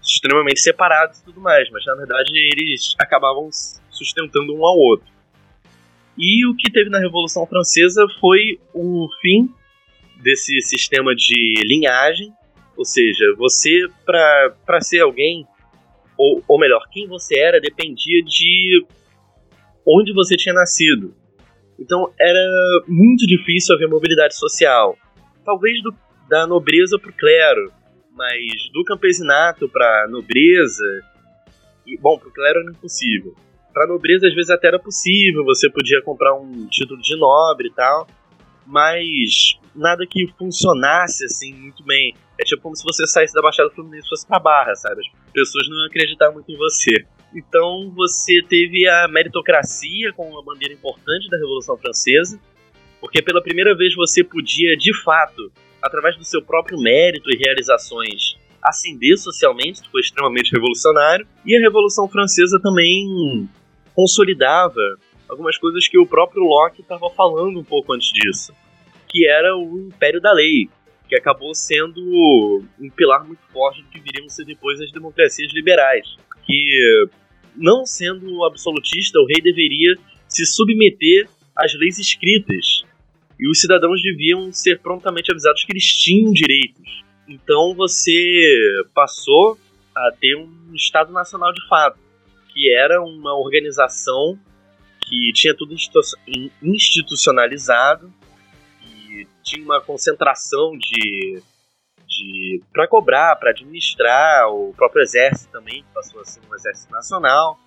extremamente separados e tudo mais, mas na verdade eles acabavam sustentando um ao outro. E o que teve na Revolução Francesa foi o fim desse sistema de linhagem, ou seja, você para ser alguém ou, ou melhor, quem você era dependia de onde você tinha nascido. Então era muito difícil haver mobilidade social. Talvez do, da nobreza para o clero, mas do campesinato para nobreza. E, bom, para o clero era impossível. Para nobreza, às vezes até era possível, você podia comprar um título de nobre e tal, mas nada que funcionasse assim muito bem. É tipo como se você saísse da Baixada Fluminense e fosse pra Barra, sabe? As pessoas não iam acreditar muito em você. Então você teve a meritocracia como uma bandeira importante da Revolução Francesa, porque pela primeira vez você podia, de fato, através do seu próprio mérito e realizações, ascender socialmente, que foi extremamente revolucionário, e a Revolução Francesa também consolidava algumas coisas que o próprio Locke estava falando um pouco antes disso, que era o Império da Lei, que acabou sendo um pilar muito forte do que viriam ser depois as democracias liberais, que não sendo absolutista, o rei deveria se submeter às leis escritas. E os cidadãos deviam ser prontamente avisados que eles tinham direitos. Então você passou a ter um Estado Nacional de fato, que era uma organização que tinha tudo institucionalizado e tinha uma concentração de, de para cobrar, para administrar, o próprio exército também passou a ser um exército nacional.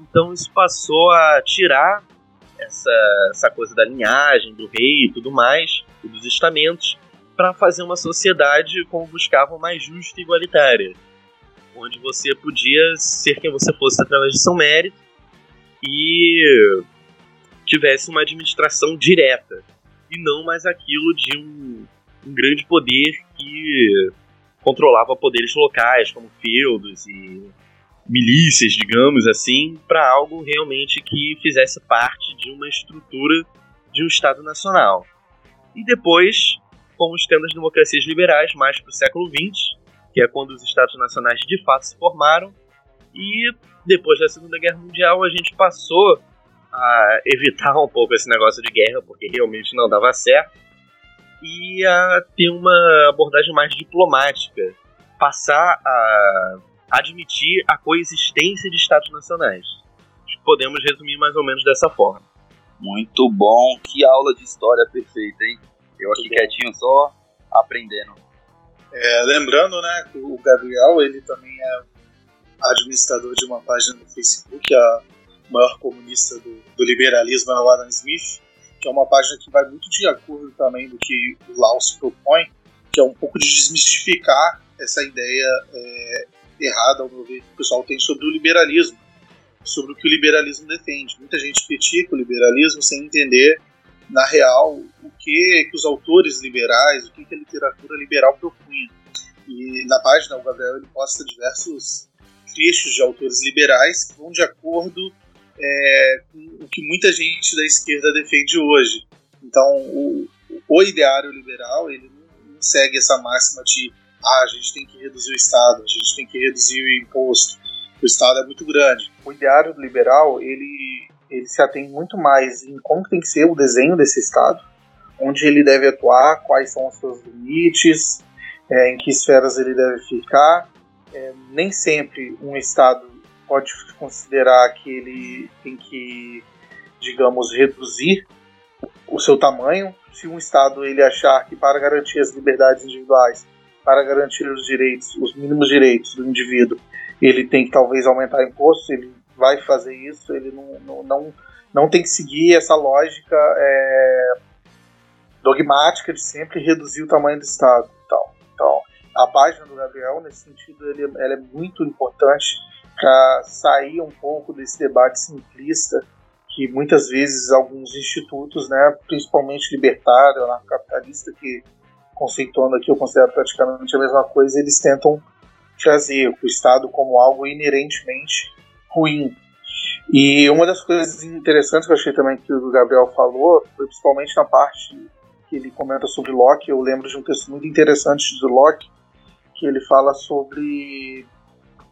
Então isso passou a tirar essa, essa coisa da linhagem, do rei e tudo mais, e dos estamentos, para fazer uma sociedade como buscavam mais justa e igualitária, onde você podia ser quem você fosse através de seu mérito e tivesse uma administração direta e não mais aquilo de um, um grande poder que controlava poderes locais como feudos e milícias, digamos assim, para algo realmente que fizesse parte de uma estrutura de um Estado nacional. E depois fomos tendo as democracias liberais mais para o século XX, que é quando os Estados nacionais de fato se formaram, e depois da Segunda Guerra Mundial a gente passou a evitar um pouco esse negócio de guerra, porque realmente não dava certo, e a ter uma abordagem mais diplomática, passar a admitir a coexistência de estados nacionais. Podemos resumir mais ou menos dessa forma. Muito bom, que aula de história perfeita, hein? Eu aqui quietinho só aprendendo. É, lembrando, né, que o Gabriel ele também é administrador de uma página no Facebook, a maior comunista do, do liberalismo é o Adam Smith, que é uma página que vai muito de acordo também do que o Laos propõe, que é um pouco de desmistificar essa ideia é, errada, ao meu ver, que o pessoal tem sobre o liberalismo, sobre o que o liberalismo defende. Muita gente critica o liberalismo sem entender, na real, o que, que os autores liberais, o que, que a literatura liberal propunha. E na página, o Gabriel ele posta diversos trechos de autores liberais que vão de acordo é, com o que muita gente da esquerda defende hoje. Então, o, o ideário liberal ele não segue essa máxima de ah, a gente tem que reduzir o Estado, a gente tem que reduzir o imposto, o Estado é muito grande. O ideário liberal ele, ele se atém muito mais em como tem que ser o desenho desse Estado, onde ele deve atuar, quais são os seus limites, é, em que esferas ele deve ficar é, nem sempre um Estado pode considerar que ele tem que, digamos, reduzir o seu tamanho. Se um Estado ele achar que para garantir as liberdades individuais, para garantir os direitos, os mínimos direitos do indivíduo, ele tem que talvez aumentar impostos, ele vai fazer isso, ele não, não, não, não tem que seguir essa lógica é, dogmática de sempre reduzir o tamanho do Estado. Então, então a página do Gabriel, nesse sentido, ele, ela é muito importante para sair um pouco desse debate simplista que muitas vezes alguns institutos, né, principalmente libertário, capitalista, que conceituando aqui eu considero praticamente a mesma coisa, eles tentam trazer o Estado como algo inerentemente ruim. E uma das coisas interessantes que eu achei também que o Gabriel falou, foi principalmente na parte que ele comenta sobre Locke, eu lembro de um texto muito interessante de Locke, que ele fala sobre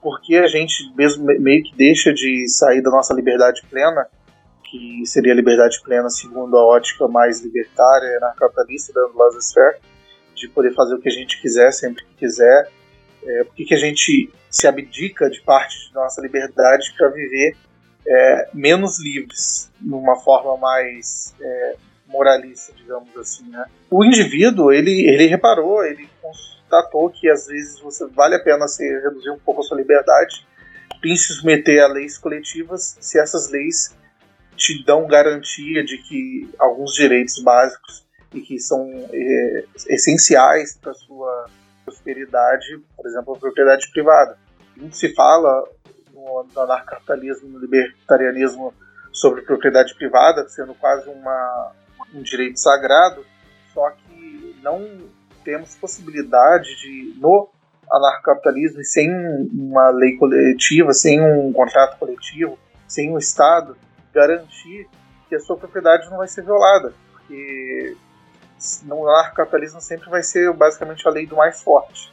por que a gente mesmo meio que deixa de sair da nossa liberdade plena, que seria a liberdade plena segundo a ótica mais libertária, anarcapitalista da laissez-faire, de poder fazer o que a gente quiser sempre que quiser. É, por que, a gente se abdica de parte da nossa liberdade para viver é, menos livres, numa forma mais é, moralista, digamos assim, né? O indivíduo, ele, ele reparou, ele constatou que às vezes você vale a pena se reduzir um pouco a sua liberdade em se submeter a leis coletivas se essas leis te dão garantia de que alguns direitos básicos e que são é, essenciais para sua prosperidade, por exemplo, a propriedade privada. Muito se fala no, no anarcapitalismo, no libertarianismo sobre propriedade privada, sendo quase uma, um direito sagrado, só que não temos possibilidade de, no anarcapitalismo, e sem uma lei coletiva, sem um contrato coletivo, sem o um Estado, garantir que a sua propriedade não vai ser violada. Porque no anarcapitalismo sempre vai ser basicamente a lei do mais forte.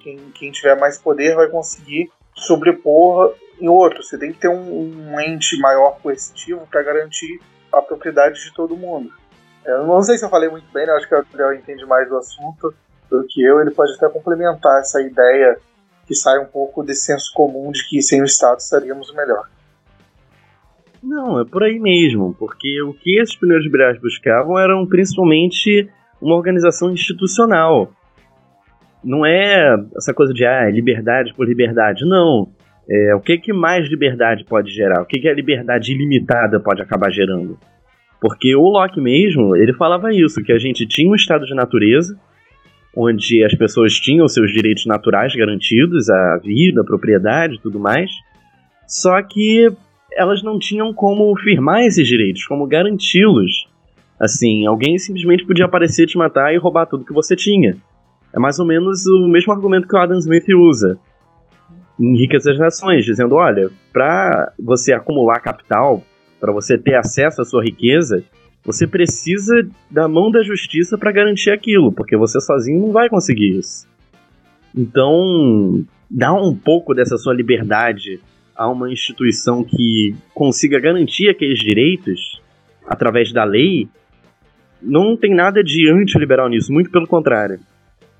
Quem, quem tiver mais poder vai conseguir sobrepor em outro. Você tem que ter um, um ente maior coercitivo para garantir a propriedade de todo mundo. Eu não sei se eu falei muito bem, né? acho que o Gabriel entende mais do assunto do que eu. Ele pode até complementar essa ideia que sai um pouco desse senso comum de que sem o Estado estaríamos melhor. Não, é por aí mesmo, porque o que esses primeiros liberais buscavam eram principalmente uma organização institucional. Não é essa coisa de ah, liberdade por liberdade, não. É, o que, que mais liberdade pode gerar? O que, que a liberdade ilimitada pode acabar gerando? Porque o Locke mesmo, ele falava isso, que a gente tinha um estado de natureza, onde as pessoas tinham seus direitos naturais garantidos, a vida, a propriedade e tudo mais, só que elas não tinham como firmar esses direitos, como garanti-los. Assim, alguém simplesmente podia aparecer, te matar e roubar tudo que você tinha. É mais ou menos o mesmo argumento que o Adam Smith usa em Ricas das Nações, dizendo: olha, para você acumular capital, para você ter acesso à sua riqueza, você precisa da mão da justiça para garantir aquilo, porque você sozinho não vai conseguir isso. Então, dá um pouco dessa sua liberdade a uma instituição que consiga garantir aqueles direitos através da lei, não tem nada de antiliberal nisso, muito pelo contrário.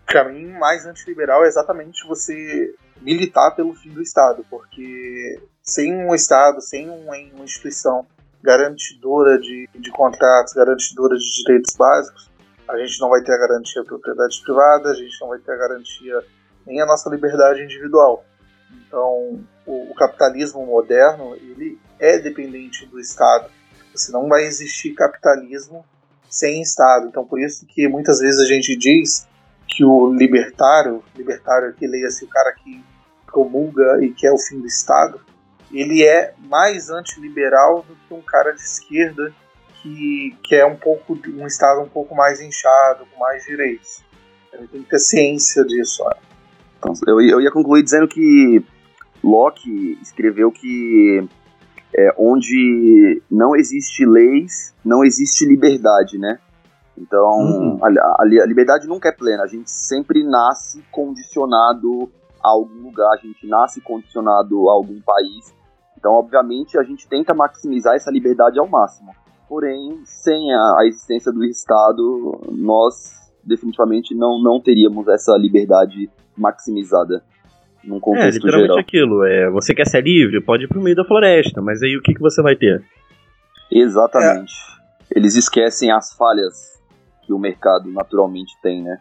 Para mim, mais antiliberal é exatamente você militar pelo fim do Estado, porque sem um Estado, sem uma instituição garantidora de, de contratos, garantidora de direitos básicos, a gente não vai ter a garantia da propriedade privada, a gente não vai ter a garantia nem a nossa liberdade individual. Então, o, o capitalismo moderno ele é dependente do Estado. Você não vai existir capitalismo sem Estado. Então, por isso que muitas vezes a gente diz que o libertário, libertário que leia-se o cara que promulga e quer o fim do Estado, ele é mais antiliberal do que um cara de esquerda que quer um pouco um Estado um pouco mais inchado, com mais direitos. Ele tem que ter ciência disso. Né? Então, eu, eu ia concluir dizendo que Locke escreveu que é, onde não existe leis, não existe liberdade, né? Então, uhum. a, a, a, liberdade nunca é plena. A gente sempre nasce condicionado a algum lugar, a gente nasce condicionado a algum país. Então, obviamente, a gente tenta maximizar essa liberdade ao máximo. Porém, sem a, a existência do Estado, nós definitivamente não, não teríamos essa liberdade maximizada num contexto é, literalmente geral. aquilo. É, você quer ser livre? Pode ir pro meio da floresta, mas aí o que, que você vai ter? Exatamente. É. Eles esquecem as falhas que o mercado naturalmente tem, né?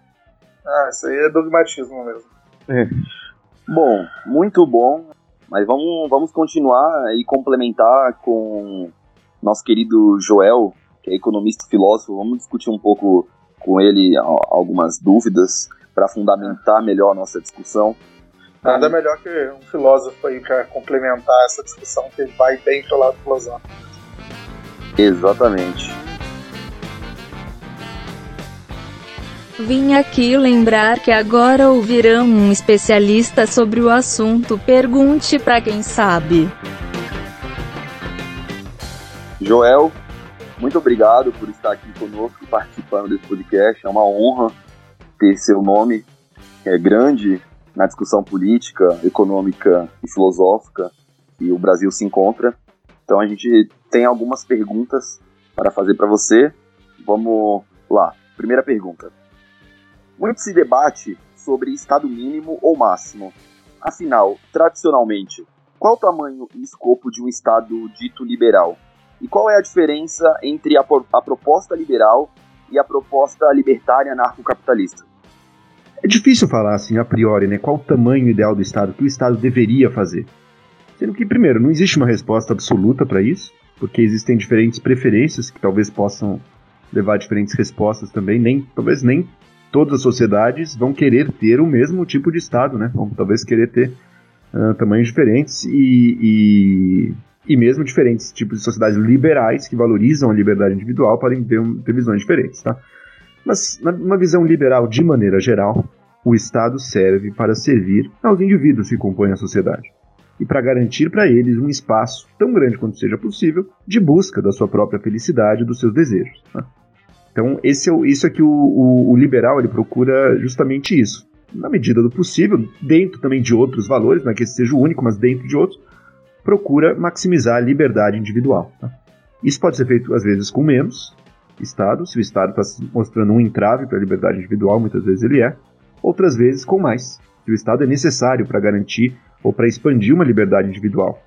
Ah, isso aí é dogmatismo mesmo. É. Bom, muito bom. Mas vamos, vamos continuar e complementar com nosso querido Joel, que é economista e filósofo. Vamos discutir um pouco com ele algumas dúvidas para fundamentar melhor a nossa discussão. Nada melhor que um filósofo aí para complementar essa discussão que vai bem pro lado filosófico. Exatamente. Vim aqui lembrar que agora ouvirão um especialista sobre o assunto. Pergunte para quem sabe. Joel, muito obrigado por estar aqui conosco, participando desse podcast. É uma honra ter seu nome é, grande na discussão política, econômica e filosófica que o Brasil se encontra. Então a gente tem algumas perguntas para fazer para você. Vamos lá. Primeira pergunta. Muito se debate sobre estado mínimo ou máximo. Afinal, tradicionalmente, qual o tamanho e escopo de um estado dito liberal? E qual é a diferença entre a, a proposta liberal e a proposta libertária anarcocapitalista? É difícil falar assim a priori, né? Qual o tamanho ideal do Estado, que o Estado deveria fazer. Sendo que, primeiro, não existe uma resposta absoluta para isso, porque existem diferentes preferências que talvez possam levar a diferentes respostas também. Nem, talvez nem todas as sociedades vão querer ter o mesmo tipo de Estado, né? Vão talvez querer ter uh, tamanhos diferentes e, e, e, mesmo diferentes tipos de sociedades liberais que valorizam a liberdade individual podem ter, ter visões diferentes, tá? Mas, numa visão liberal de maneira geral, o Estado serve para servir aos indivíduos que compõem a sociedade e para garantir para eles um espaço, tão grande quanto seja possível, de busca da sua própria felicidade e dos seus desejos. Né? Então, esse é, isso é que o, o, o, liberal ele procura justamente isso. Na medida do possível, dentro também de outros valores, não é que esse seja o único, mas dentro de outros, procura maximizar a liberdade individual. Tá? Isso pode ser feito, às vezes, com menos Estado, se o Estado está se mostrando um entrave para a liberdade individual, muitas vezes ele é, outras vezes com mais, se o Estado é necessário para garantir ou para expandir uma liberdade individual.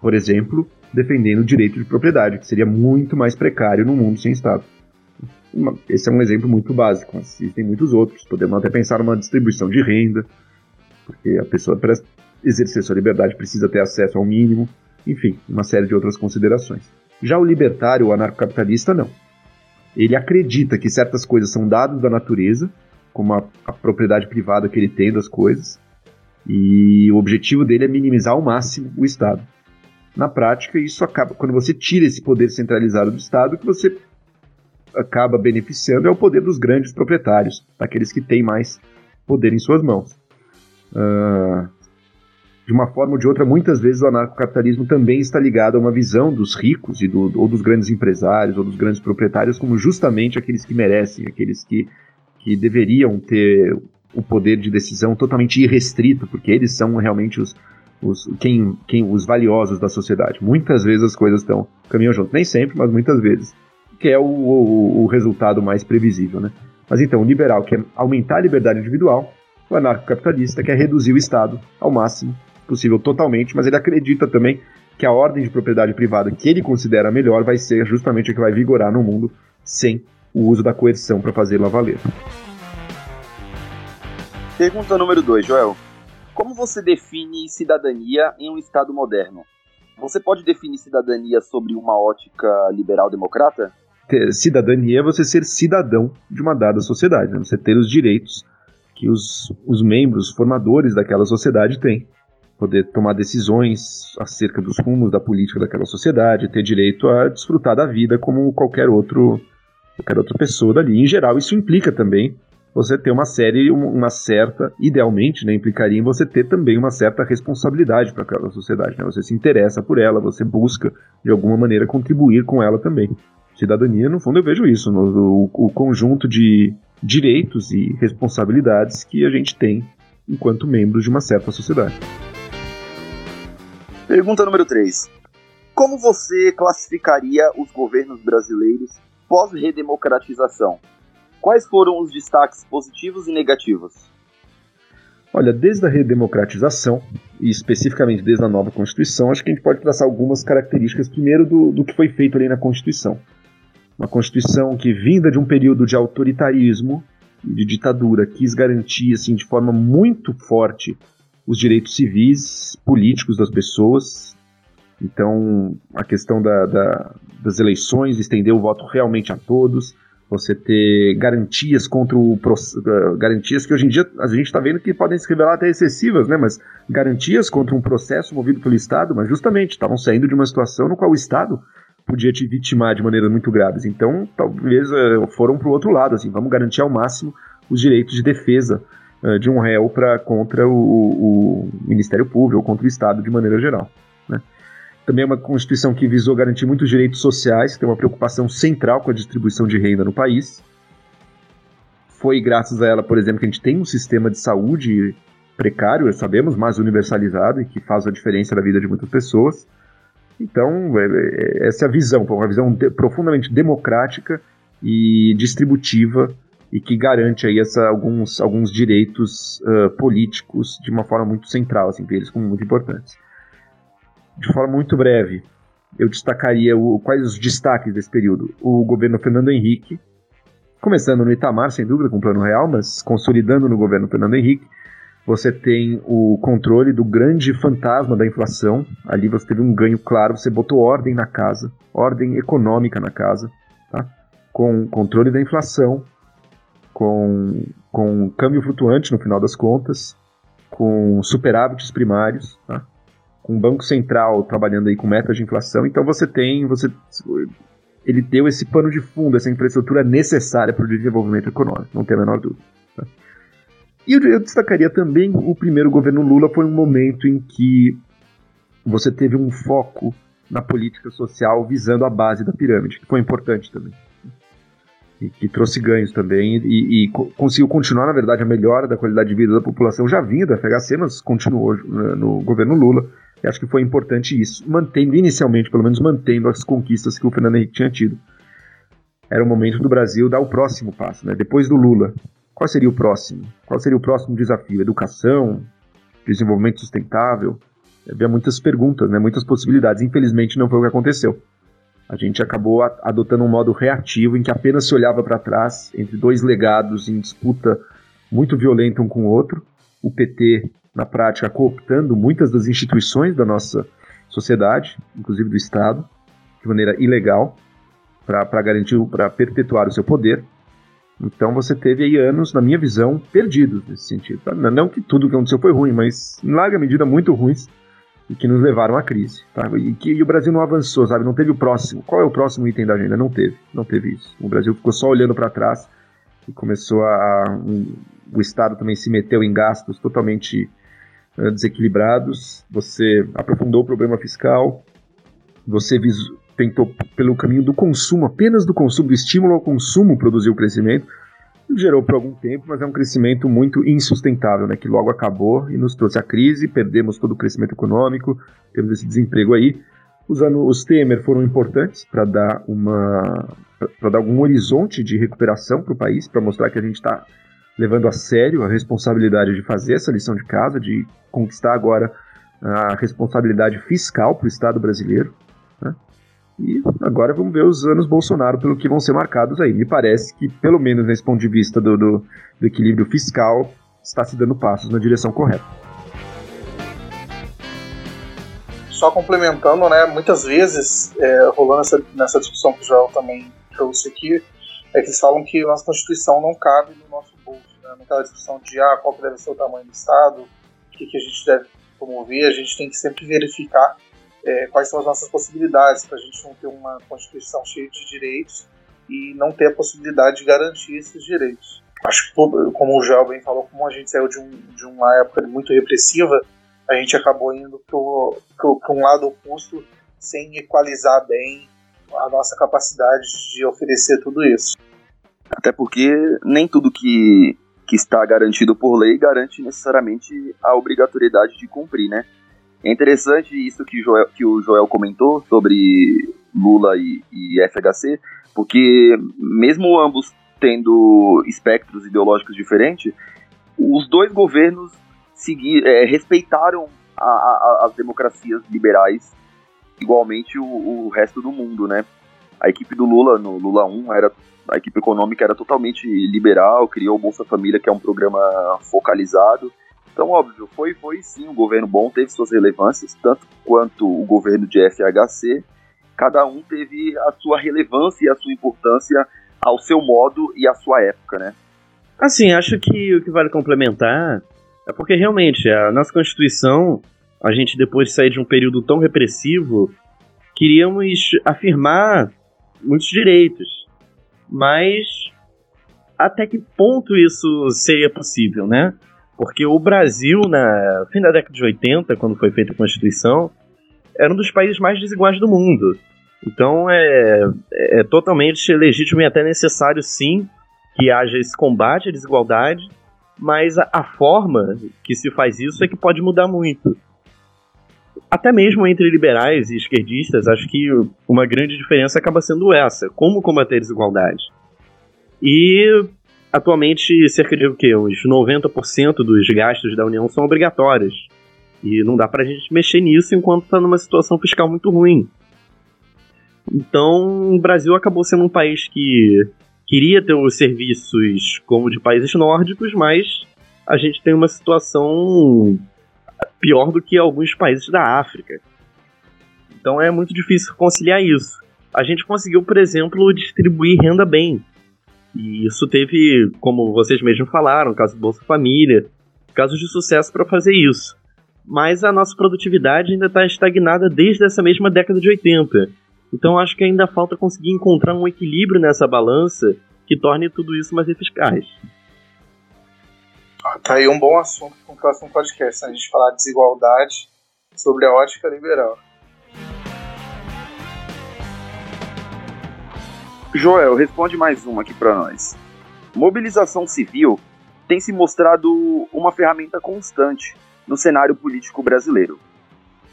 Por exemplo, defendendo o direito de propriedade, que seria muito mais precário no mundo sem Estado. Esse é um exemplo muito básico, mas existem muitos outros. Podemos até pensar numa distribuição de renda, porque a pessoa, para exercer sua liberdade, precisa ter acesso ao mínimo, enfim, uma série de outras considerações. Já o libertário ou anarcocapitalista, não. Ele acredita que certas coisas são dados da natureza, como a, a propriedade privada que ele tem das coisas, e o objetivo dele é minimizar ao máximo o Estado. Na prática, isso acaba quando você tira esse poder centralizado do Estado, o que você acaba beneficiando é o poder dos grandes proprietários, daqueles que têm mais poder em suas mãos. Uh, de uma forma ou de outra, muitas vezes o anarcocapitalismo também está ligado a uma visão dos ricos e do, ou dos grandes empresários ou dos grandes proprietários como justamente aqueles que merecem, aqueles que, que deveriam ter o poder de decisão totalmente irrestrito, porque eles são realmente os, os, quem, quem, os valiosos da sociedade. Muitas vezes as coisas estão caminham junto, nem sempre, mas muitas vezes, que é o, o, o resultado mais previsível, né? Mas então, o liberal quer aumentar a liberdade individual, o anarcocapitalista quer reduzir o Estado ao máximo possível totalmente, mas ele acredita também que a ordem de propriedade privada que ele considera melhor vai ser justamente a que vai vigorar no mundo sem o uso da coerção para fazê-la valer. Pergunta número 2, Joel. Como você define cidadania em um Estado moderno? Você pode definir cidadania sobre uma ótica liberal-democrata? Cidadania é você ser cidadão de uma dada sociedade, né? você ter os direitos que os, os membros formadores daquela sociedade têm. Poder tomar decisões acerca dos rumos da política daquela sociedade, ter direito a desfrutar da vida como qualquer outro qualquer outra pessoa dali. Em geral, isso implica também você ter uma série, uma certa, idealmente, né, implicaria em você ter também uma certa responsabilidade para aquela sociedade. Né? Você se interessa por ela, você busca, de alguma maneira, contribuir com ela também. Cidadania, no fundo, eu vejo isso, no, o, o conjunto de direitos e responsabilidades que a gente tem enquanto membros de uma certa sociedade. Pergunta número 3. Como você classificaria os governos brasileiros pós-redemocratização? Quais foram os destaques positivos e negativos? Olha, desde a redemocratização, e especificamente desde a nova Constituição, acho que a gente pode traçar algumas características, primeiro, do, do que foi feito ali na Constituição. Uma Constituição que, vinda de um período de autoritarismo e de ditadura, quis garantir, assim, de forma muito forte os direitos civis, políticos das pessoas. Então, a questão da, da, das eleições, estender o voto realmente a todos, você ter garantias contra o eh, garantias que hoje em dia a gente está vendo que podem se revelar até excessivas, né? Mas garantias contra um processo movido pelo Estado, mas justamente estavam saindo de uma situação no qual o Estado podia te vitimar de maneiras muito graves. Então, talvez uh, foram para o outro lado, assim, vamos garantir ao máximo os direitos de defesa uh, de um réu para contra o, o, Ministério Público ou contra o Estado de maneira geral, né? também é uma Constituição que visou garantir muitos direitos sociais, que tem uma preocupação central com a distribuição de renda no país. Foi graças a ela, por exemplo, que a gente tem um sistema de saúde precário, sabemos, mas universalizado e que faz a diferença na vida de muitas pessoas. Então, é, é, essa é a visão, uma visão de, profundamente democrática e distributiva e que garante aí essa, alguns, alguns direitos uh, políticos de uma forma muito central, assim, eles como muito importantes. De forma muito breve, eu destacaria o, quais os destaques desse período. O governo Fernando Henrique, começando no Itamar, sem dúvida, com o Plano Real, mas consolidando no governo Fernando Henrique, você tem o controle do grande fantasma da inflação. Ali você teve um ganho claro, você botou ordem na casa, ordem econômica na casa, tá? com controle da inflação, com, com câmbio flutuante no final das contas, com superávites primários, tá? com o Banco Central trabalhando aí com metas de inflação. Então você tem, você, ele deu esse pano de fundo, essa infraestrutura necessária para o desenvolvimento econômico, não tem a menor dúvida. Tá? E eu, eu destacaria também o primeiro governo Lula foi um momento em que você teve um foco na política social visando a base da pirâmide, que foi importante também e que trouxe ganhos também e, e, conseguiu continuar, na verdade, a melhora da qualidade de vida da população já vinha do FHC, mas continuou né, no governo Lula. E acho que foi importante isso, mantendo inicialmente, pelo menos mantendo as conquistas que o Fernando Henrique tinha tido. Era o momento do Brasil dar o próximo passo, né? Depois do Lula, qual seria o próximo? Qual seria o próximo desafio? Educação, desenvolvimento sustentável? Havia muitas perguntas, né? Muitas possibilidades. Infelizmente não foi o que aconteceu. A gente acabou adotando um modo reativo em que apenas se olhava para trás entre dois legados em disputa muito violenta um com o outro. O PT, na prática, cooptando muitas das instituições da nossa sociedade, inclusive do Estado, de maneira ilegal, para garantir, para perpetuar o seu poder. Então você teve aí anos, na minha visão, perdidos nesse sentido. Não que tudo que aconteceu foi ruim, mas em larga medida muito ruins e que nos levaram à crise. Tá? E que e o Brasil não avançou, sabe? Não teve o próximo. Qual é o próximo item da agenda? Não teve. Não teve isso. O Brasil ficou só olhando para trás e começou a. Um, o Estado também se meteu em gastos totalmente uh, desequilibrados. Você aprofundou o problema fiscal. Você visu, tentou, pelo caminho do consumo, apenas do consumo, do estímulo ao consumo, produzir o crescimento gerou por algum tempo, mas é um crescimento muito insustentável, né, que logo acabou e nos trouxe a crise, perdemos todo o crescimento econômico, temos esse desemprego aí. Os os Temer foram importantes para dar uma para dar algum horizonte de recuperação para o país, para mostrar que a gente está levando a sério a responsabilidade de fazer essa lição de casa, de conquistar agora a responsabilidade fiscal para o Estado brasileiro. Né? E agora vamos ver os anos Bolsonaro pelo que vão ser marcados aí. Me parece que, pelo menos nesse ponto de vista do, do, do equilíbrio fiscal, está se dando passos na direção correta. Só complementando, né, muitas vezes, é, rolando essa, nessa discussão que o Joel também trouxe aqui, é que eles falam que nossa Constituição não cabe no nosso bolso. Né? Naquela discussão de ah, qual deve ser o tamanho do Estado, o que, que a gente deve promover, a gente tem que sempre verificar é, quais são as nossas possibilidades para a gente não ter uma Constituição cheia de direitos e não ter a possibilidade de garantir esses direitos. Acho que, como o Joel bem falou, como a gente saiu de, um, de uma época muito repressiva, a gente acabou indo para um lado oposto sem equalizar bem a nossa capacidade de oferecer tudo isso. Até porque nem tudo que, que está garantido por lei garante necessariamente a obrigatoriedade de cumprir, né? É interessante isso que, Joel, que o Joel comentou sobre Lula e, e FHC, porque mesmo ambos tendo espectros ideológicos diferentes, os dois governos segui, é, respeitaram a, a, as democracias liberais igualmente o, o, resto do mundo, né? A equipe do Lula, no Lula 1, era, a equipe econômica era totalmente liberal, criou o Bolsa Família, que é um programa focalizado, então, óbvio, foi, foi sim um governo bom, teve suas relevâncias, tanto quanto o governo de FHC. Cada um teve a sua relevância e a sua importância ao seu modo e à sua época, né? Assim, acho que o que vale complementar é porque realmente a nossa Constituição, a gente depois de sair de um período tão repressivo, queríamos afirmar muitos direitos. Mas até que ponto isso seria possível, né? Porque o Brasil, na fim da década de 80, quando foi feita a Constituição, era um dos países mais desiguais do mundo. Então é, é totalmente legítimo e até necessário, sim, que haja esse combate à desigualdade, mas a, a forma que se faz isso é que pode mudar muito. Até mesmo entre liberais e esquerdistas, acho que uma grande diferença acaba sendo essa: como combater a desigualdade. E atualmente, cerca de o quê? Uns 90% dos gastos da União são obrigatórios. E não dá pra gente mexer nisso enquanto tá numa situação fiscal muito ruim. Então, o Brasil acabou sendo um país que queria ter os serviços como de países nórdicos, mas a gente tem uma situação pior do que alguns países da África. Então é muito difícil conciliar isso. A gente conseguiu, por exemplo, distribuir renda bem. E isso teve, como vocês mesmos falaram, caso do Bolsa Família, casos de sucesso para fazer isso. Mas a nossa produtividade ainda está estagnada desde essa mesma década de 80. Então acho que ainda falta conseguir encontrar um equilíbrio nessa balança que torne tudo isso mais eficaz. Ah, tá aí um bom assunto para o próximo podcast, né? a gente falar de desigualdade sobre a ótica liberal. Joel, responde mais uma aqui para nós. Mobilização civil tem se mostrado uma ferramenta constante no cenário político brasileiro.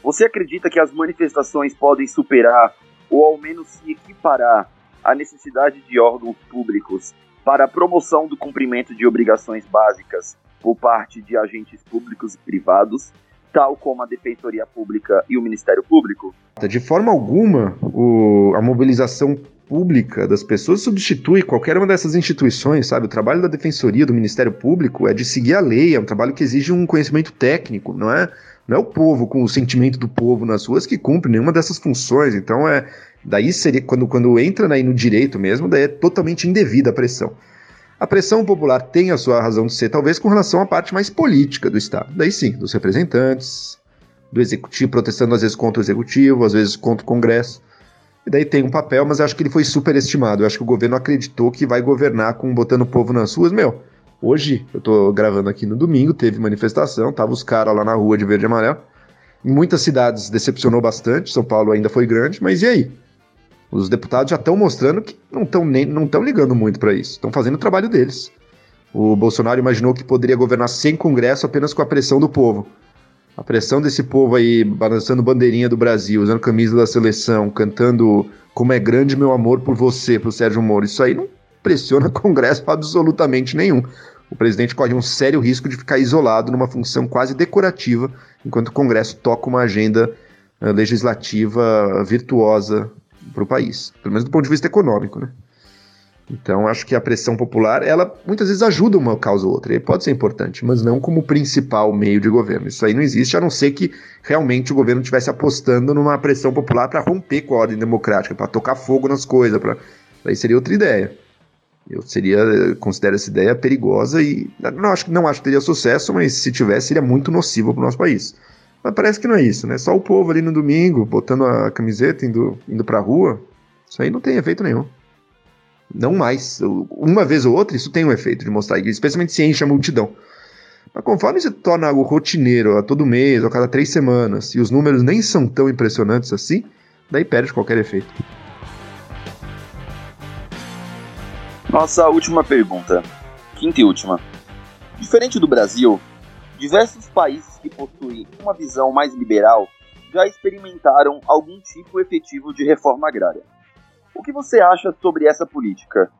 Você acredita que as manifestações podem superar ou ao menos se equiparar à necessidade de órgãos públicos para a promoção do cumprimento de obrigações básicas por parte de agentes públicos e privados, tal como a Defensoria Pública e o Ministério Público? De forma alguma, o, a mobilização pública das pessoas substitui qualquer uma dessas instituições, sabe? O trabalho da Defensoria, do Ministério Público é de seguir a lei, é um trabalho que exige um conhecimento técnico, não é? Não é o povo com o sentimento do povo nas ruas que cumpre nenhuma dessas funções. Então é daí seria quando quando entra aí no direito mesmo, daí é totalmente indevida a pressão. A pressão popular tem a sua razão de ser, talvez com relação à parte mais política do Estado. Daí sim, dos representantes, do executivo protestando às vezes contra o executivo, às vezes contra o Congresso. Daí tem um papel, mas acho que ele foi superestimado. Eu acho que o governo acreditou que vai governar com botando o povo nas ruas. Meu, hoje, eu tô gravando aqui no domingo, teve manifestação, tava os caras lá na rua de verde e amarelo. Em muitas cidades decepcionou bastante, São Paulo ainda foi grande, mas e aí? Os deputados já estão mostrando que não estão não estão ligando muito para isso, estão fazendo o trabalho deles. O Bolsonaro imaginou que poderia governar sem Congresso apenas com a pressão do povo a pressão desse povo aí balançando bandeirinha do Brasil, usando camisa da seleção, cantando Como é grande meu amor por você, pro Sérgio Moro, isso aí não pressiona o Congresso absolutamente nenhum. O presidente corre um sério risco de ficar isolado numa função quase decorativa, enquanto o Congresso toca uma agenda uh, legislativa virtuosa para o país, pelo menos do ponto de vista econômico, né? Então, acho que a pressão popular, ela muitas vezes ajuda uma causa ou outra. E pode ser importante, mas não como principal meio de governo. Isso aí não existe, a não ser que realmente o governo estivesse apostando numa pressão popular para romper com a ordem democrática, para tocar fogo nas coisas. Pra... Aí seria outra ideia. Eu seria, considero essa ideia perigosa e não acho, não acho que teria sucesso, mas se tivesse, seria muito nocivo para o nosso país. Mas parece que não é isso, né? Só o povo ali no domingo, botando a camiseta, indo, indo para a rua, isso aí não tem efeito nenhum. Não mais. Uma vez ou outra, isso tem um efeito de mostrar, especialmente se enche a multidão. Mas conforme se torna algo rotineiro a todo mês, ou a cada três semanas, e os números nem são tão impressionantes assim, daí perde qualquer efeito. Nossa última pergunta, quinta e última. Diferente do Brasil, diversos países que possuem uma visão mais liberal já experimentaram algum tipo efetivo de reforma agrária. O que você acha sobre essa política?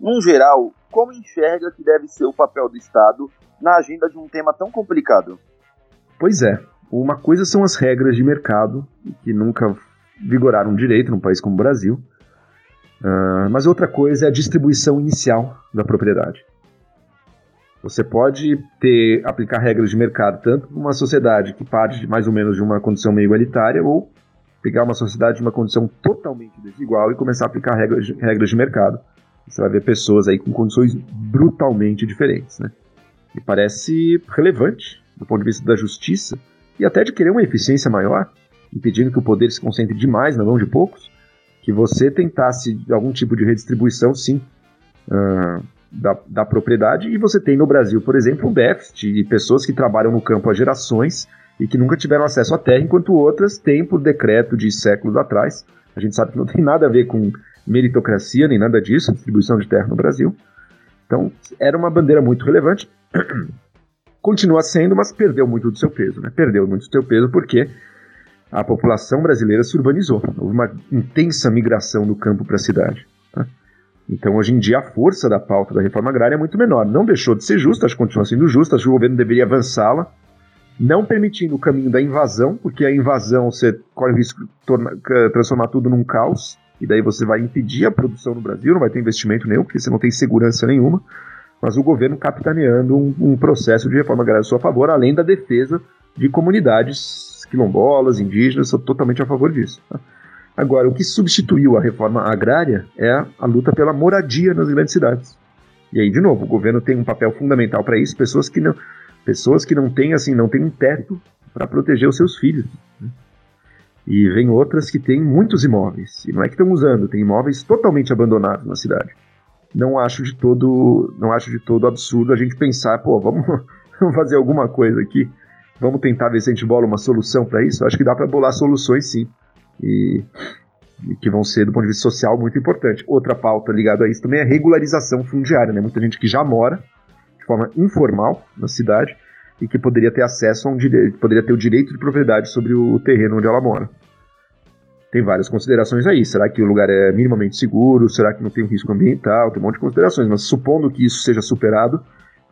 Num geral, como enxerga que deve ser o papel do Estado na agenda de um tema tão complicado? Pois é. Uma coisa são as regras de mercado, que nunca vigoraram direito num país como o Brasil. Uh, mas outra coisa é a distribuição inicial da propriedade. Você pode ter aplicar regras de mercado tanto para uma sociedade que parte mais ou menos de uma condição meio igualitária ou pegar uma sociedade de uma condição totalmente desigual e começar a aplicar regras de, regras de mercado. Você vai ver pessoas aí com condições brutalmente diferentes, né? E parece relevante do ponto de vista da justiça e até de querer uma eficiência maior, impedindo que o poder se concentre demais na mão de poucos, que você tentasse algum tipo de redistribuição, sim, uh, da, da propriedade. E você tem no Brasil, por exemplo, um déficit de pessoas que trabalham no campo há gerações e que nunca tiveram acesso à terra, enquanto outras têm por decreto de séculos atrás. A gente sabe que não tem nada a ver com meritocracia nem nada disso, distribuição de terra no Brasil. Então, era uma bandeira muito relevante. Continua sendo, mas perdeu muito do seu peso. Né? Perdeu muito do seu peso porque a população brasileira se urbanizou. Houve uma intensa migração do campo para a cidade. Tá? Então, hoje em dia, a força da pauta da reforma agrária é muito menor. Não deixou de ser justa, acho que continua sendo justa, acho que o governo deveria avançá-la, não permitindo o caminho da invasão, porque a invasão você corre o risco de torna, transformar tudo num caos, e daí você vai impedir a produção no Brasil, não vai ter investimento nenhum, porque você não tem segurança nenhuma, mas o governo capitaneando um, um processo de reforma agrária a seu favor, além da defesa de comunidades quilombolas, indígenas, sou totalmente a favor disso. Tá? Agora, o que substituiu a reforma agrária é a luta pela moradia nas grandes cidades. E aí, de novo, o governo tem um papel fundamental para isso, pessoas que não, pessoas que não têm assim, não têm um teto para proteger os seus filhos. Né? E vem outras que têm muitos imóveis. E não é que estão usando, tem imóveis totalmente abandonados na cidade. Não acho de todo, não acho de todo absurdo a gente pensar, pô, vamos, vamos fazer alguma coisa aqui. Vamos tentar ver se a gente bola uma solução para isso. Acho que dá para bolar soluções sim e, e, que vão ser, do ponto de vista social, muito importante. Outra pauta ligada a isso também é regularização fundiária. Né? Muita gente que já mora de forma informal na cidade e que poderia ter acesso a um direito, poderia ter o direito de propriedade sobre o terreno onde ela mora. Tem várias considerações aí. Será que o lugar é minimamente seguro? Será que não tem um risco ambiental? Tem um monte de considerações. Mas supondo que isso seja superado,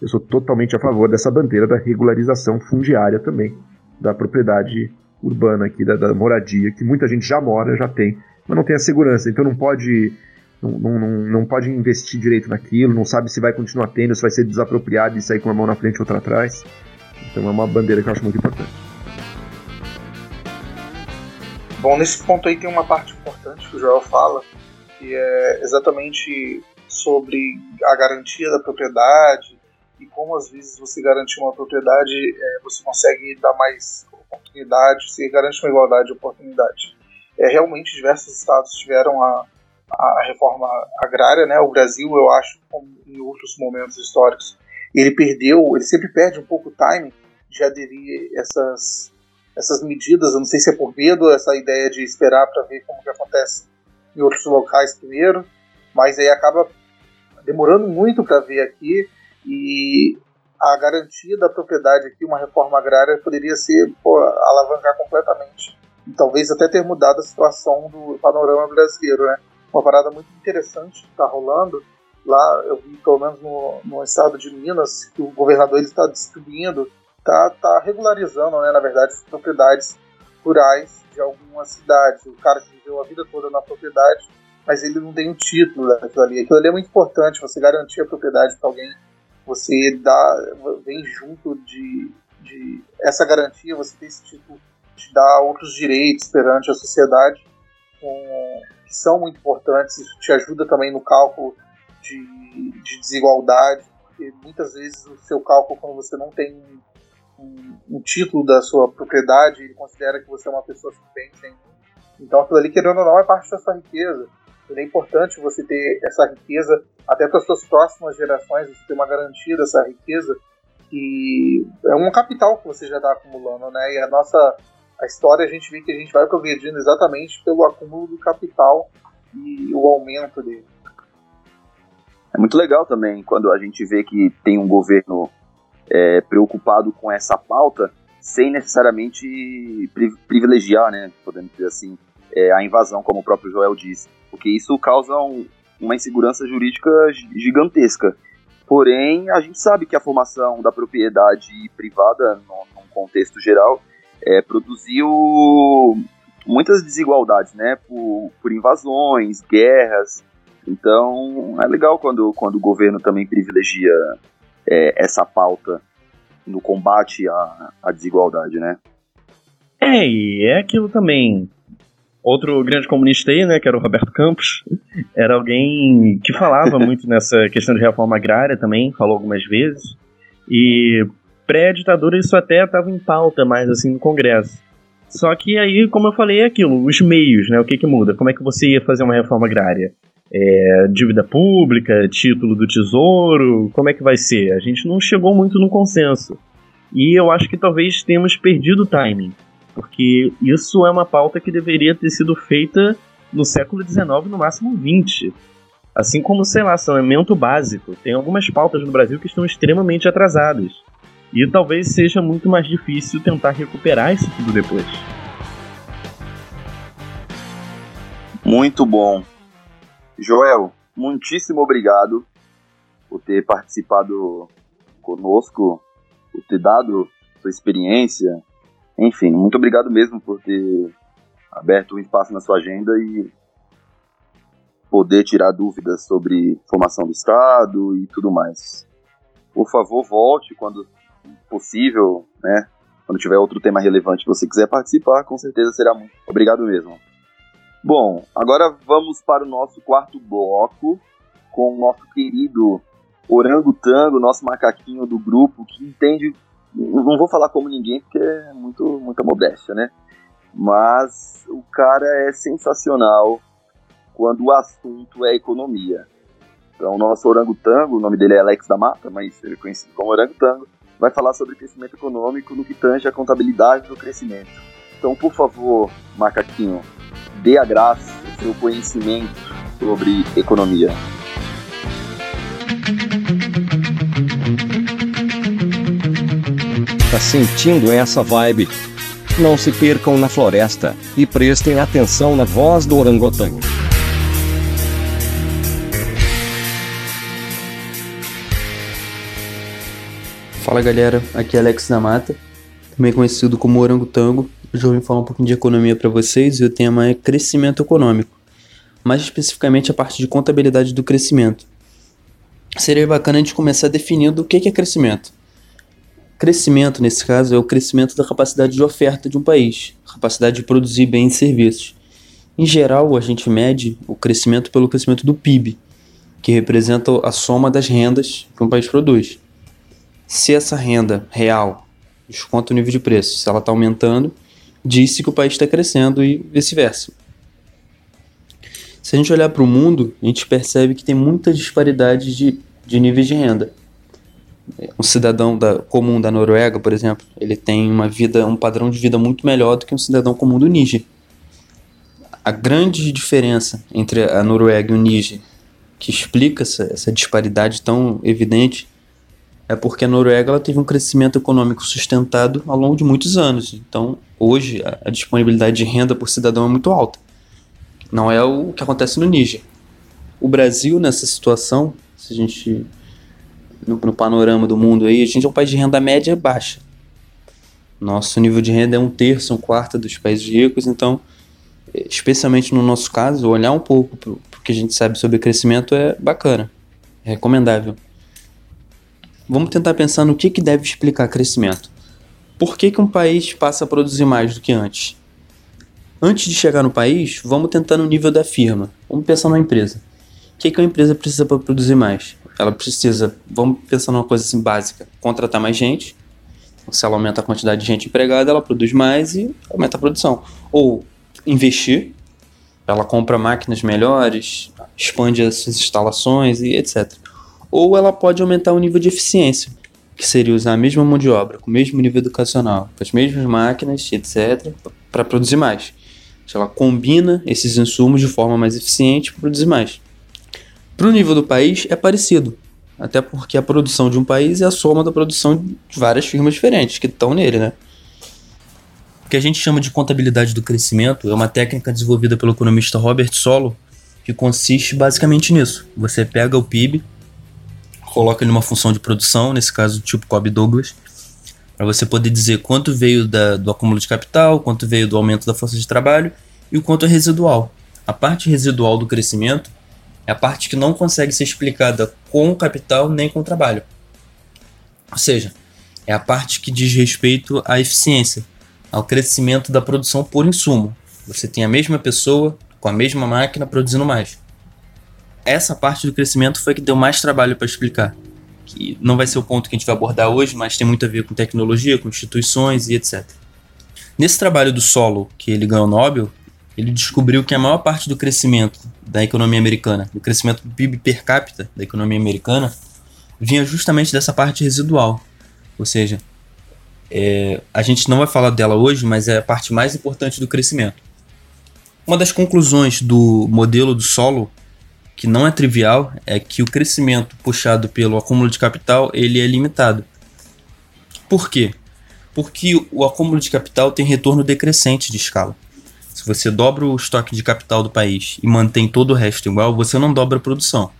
eu sou totalmente a favor dessa bandeira da regularização fundiária também, da propriedade urbana aqui, da, da, moradia, que muita gente já mora, já tem, mas não tem a segurança, então não pode. Não, não, não pode investir direito naquilo, não sabe se vai continuar tendo, se vai ser desapropriado e sair com uma mão na frente e outra atrás. Então é uma bandeira que eu acho muito importante. Bom, nesse ponto aí tem uma parte importante que o Joel fala, que é exatamente sobre a garantia da propriedade e como às vezes você garantir uma propriedade, é, você consegue dar mais oportunidade, se garante uma igualdade de oportunidade. É, realmente, diversos estados tiveram a, a reforma agrária, né? O Brasil, eu acho, como em outros momentos históricos, ele perdeu, ele sempre perde um pouco o time de aderir essas essas medidas. Eu não sei se é por medo, essa ideia de esperar para ver como que acontece em outros locais primeiro, mas aí acaba demorando muito para ver aqui e a garantia da propriedade aqui, uma reforma agrária, poderia ser pô, alavancar completamente. E talvez até ter mudado a situação do panorama brasileiro, né? Uma parada muito interessante que está rolando. Lá, eu vi pelo menos no, no estado de Minas, que o governador está distribuindo, está tá regularizando, né, na verdade, propriedades rurais de algumas cidades. O cara que viveu a vida toda na propriedade, mas ele não tem um título daquilo ali. Aquilo ali é muito importante, você garantir a propriedade para alguém você dá, vem junto de, de essa garantia, você tem esse tipo de dar outros direitos perante a sociedade com, que são muito importantes. Isso te ajuda também no cálculo de, de desigualdade, porque muitas vezes o seu cálculo, quando você não tem um, um, título da sua propriedade, ele considera que você é uma pessoa sem então aquilo ali, querendo ou não, é parte da sua riqueza. É importante você ter essa riqueza até para as suas próximas gerações, você ter uma garantia dessa riqueza que é um capital que você já está acumulando, né? E a nossa a história a gente vê que a gente vai progredindo exatamente pelo acúmulo do capital e o aumento dele. É muito legal também quando a gente vê que tem um governo é, preocupado com essa pauta sem necessariamente privilegiar, né, podemos dizer assim, é, a invasão, como o próprio Joel disse, porque isso causa um, uma insegurança jurídica gigantesca. Porém, a gente sabe que a formação da propriedade privada, num contexto geral, é, produziu muitas desigualdades, né? Por, por, invasões, guerras. Então, é legal quando, quando o governo também privilegia é, essa pauta no combate à, à desigualdade, né? É, e é aquilo também. Outro grande comunista aí, né, que era o Roberto Campos, era alguém que falava muito nessa questão de reforma agrária também, falou algumas vezes. E pré-ditadura isso até estava em pauta mais assim no Congresso. Só que aí, como eu falei, é aquilo, os meios, né? O que que muda? Como é que você ia fazer uma reforma agrária? É, dívida pública, título do tesouro, como é que vai ser? A gente não chegou muito no consenso. E eu acho que talvez tenhamos perdido o timing, porque isso é uma pauta que deveria ter sido feita no século XIX, no máximo XX. Assim como, sei lá, saneamento básico. Tem algumas pautas no Brasil que estão extremamente atrasadas. E talvez seja muito mais difícil tentar recuperar isso tudo depois. Muito bom. Joel, muitíssimo obrigado por ter participado conosco, por ter dado sua experiência. Enfim, muito obrigado mesmo por ter aberto um espaço na sua agenda e poder tirar dúvidas sobre formação do Estado e tudo mais. Por favor, volte quando possível, né? Quando tiver outro tema relevante você quiser participar, com certeza será muito. Obrigado mesmo. Bom, agora vamos para o nosso quarto bloco com o nosso querido orangotango, nosso macaquinho do grupo, que entende. Não vou falar como ninguém, porque é muito, muita modéstia, né? Mas o cara é sensacional quando o assunto é economia. Então, o nosso orangotango, o nome dele é Alex da Mata, mas ele é conhecido como orangotango, vai falar sobre crescimento econômico no que tange a contabilidade do crescimento. Então, por favor, macaquinho, dê a graça o seu conhecimento sobre economia. Tá sentindo essa vibe? Não se percam na floresta e prestem atenção na voz do orangotango. Fala galera, aqui é Alex da Mata, também conhecido como Orangotango. Hoje eu vim falar um pouquinho de economia para vocês e o tema é crescimento econômico, mais especificamente a parte de contabilidade do crescimento. Seria bacana a gente começar definindo o que é crescimento. Crescimento, nesse caso, é o crescimento da capacidade de oferta de um país, capacidade de produzir bens e serviços. Em geral, a gente mede o crescimento pelo crescimento do PIB, que representa a soma das rendas que um país produz. Se essa renda real desconta o nível de preço, se ela está aumentando, diz-se que o país está crescendo e vice-versa. Se a gente olhar para o mundo, a gente percebe que tem muita disparidade de, de níveis de renda. Um cidadão da, comum da Noruega, por exemplo, ele tem uma vida, um padrão de vida muito melhor do que um cidadão comum do Níger. A grande diferença entre a Noruega e o Níger, que explica essa, essa disparidade tão evidente, é porque a Noruega ela teve um crescimento econômico sustentado ao longo de muitos anos. Então, hoje, a, disponibilidade de renda por cidadão é muito alta. Não é o que acontece no Níger. O Brasil, nessa situação, se a gente. No, no, panorama do mundo aí, a gente é um país de renda média baixa. Nosso nível de renda é um terço, um quarto dos países ricos, então, especialmente no nosso caso, olhar um pouco para o que a gente sabe sobre crescimento é bacana, é recomendável. Vamos tentar pensar no que, que deve explicar crescimento. Por que, que um país passa a produzir mais do que antes? Antes de chegar no país, vamos tentar no nível da firma. Vamos pensar numa empresa. O que, que uma empresa precisa para produzir mais? Ela precisa, vamos pensar numa coisa assim básica, contratar mais gente. Se ela aumenta a quantidade de gente empregada, ela produz mais e aumenta a produção. Ou investir, ela compra máquinas melhores, expande as suas instalações e etc ou ela pode aumentar o nível de eficiência, que seria usar a mesma mão de obra, com o mesmo nível educacional, com as mesmas máquinas, etc., para produzir mais. Ela combina esses insumos de forma mais eficiente para produzir mais. Para o nível do país é parecido, até porque a produção de um país é a soma da produção de várias firmas diferentes que estão nele, né? O que a gente chama de contabilidade do crescimento é uma técnica desenvolvida pelo economista Robert Solow, que consiste basicamente nisso. Você pega o PIB, coloca ele numa função de produção, nesse caso tipo Cobb Douglas, para você poder dizer quanto veio da, do acúmulo de capital, quanto veio do aumento da força de trabalho e o quanto é residual. A parte residual do crescimento é a parte que não consegue ser explicada com o capital nem com o trabalho. Ou seja, é a parte que diz respeito à eficiência, ao crescimento da produção por insumo. Você tem a mesma pessoa com a mesma máquina produzindo mais essa parte do crescimento foi que deu mais trabalho para explicar. Que não vai ser o ponto que a gente vai abordar hoje, mas tem muito a ver com tecnologia, com instituições e etc. Nesse trabalho do Solo, que ele ganhou o Nobel, ele descobriu que a maior parte do crescimento da economia americana, do crescimento do PIB per capita da economia americana, vinha justamente dessa parte residual. Ou seja, É, a gente não vai falar dela hoje, mas é a parte mais importante do crescimento. Uma das conclusões do modelo do solo, que não é trivial, é que o crescimento puxado pelo acúmulo de capital ele é limitado. Por quê? Porque o acúmulo de capital tem retorno decrescente de escala. Se você dobra o estoque de capital do país e mantém todo o resto igual, você não dobra a produção.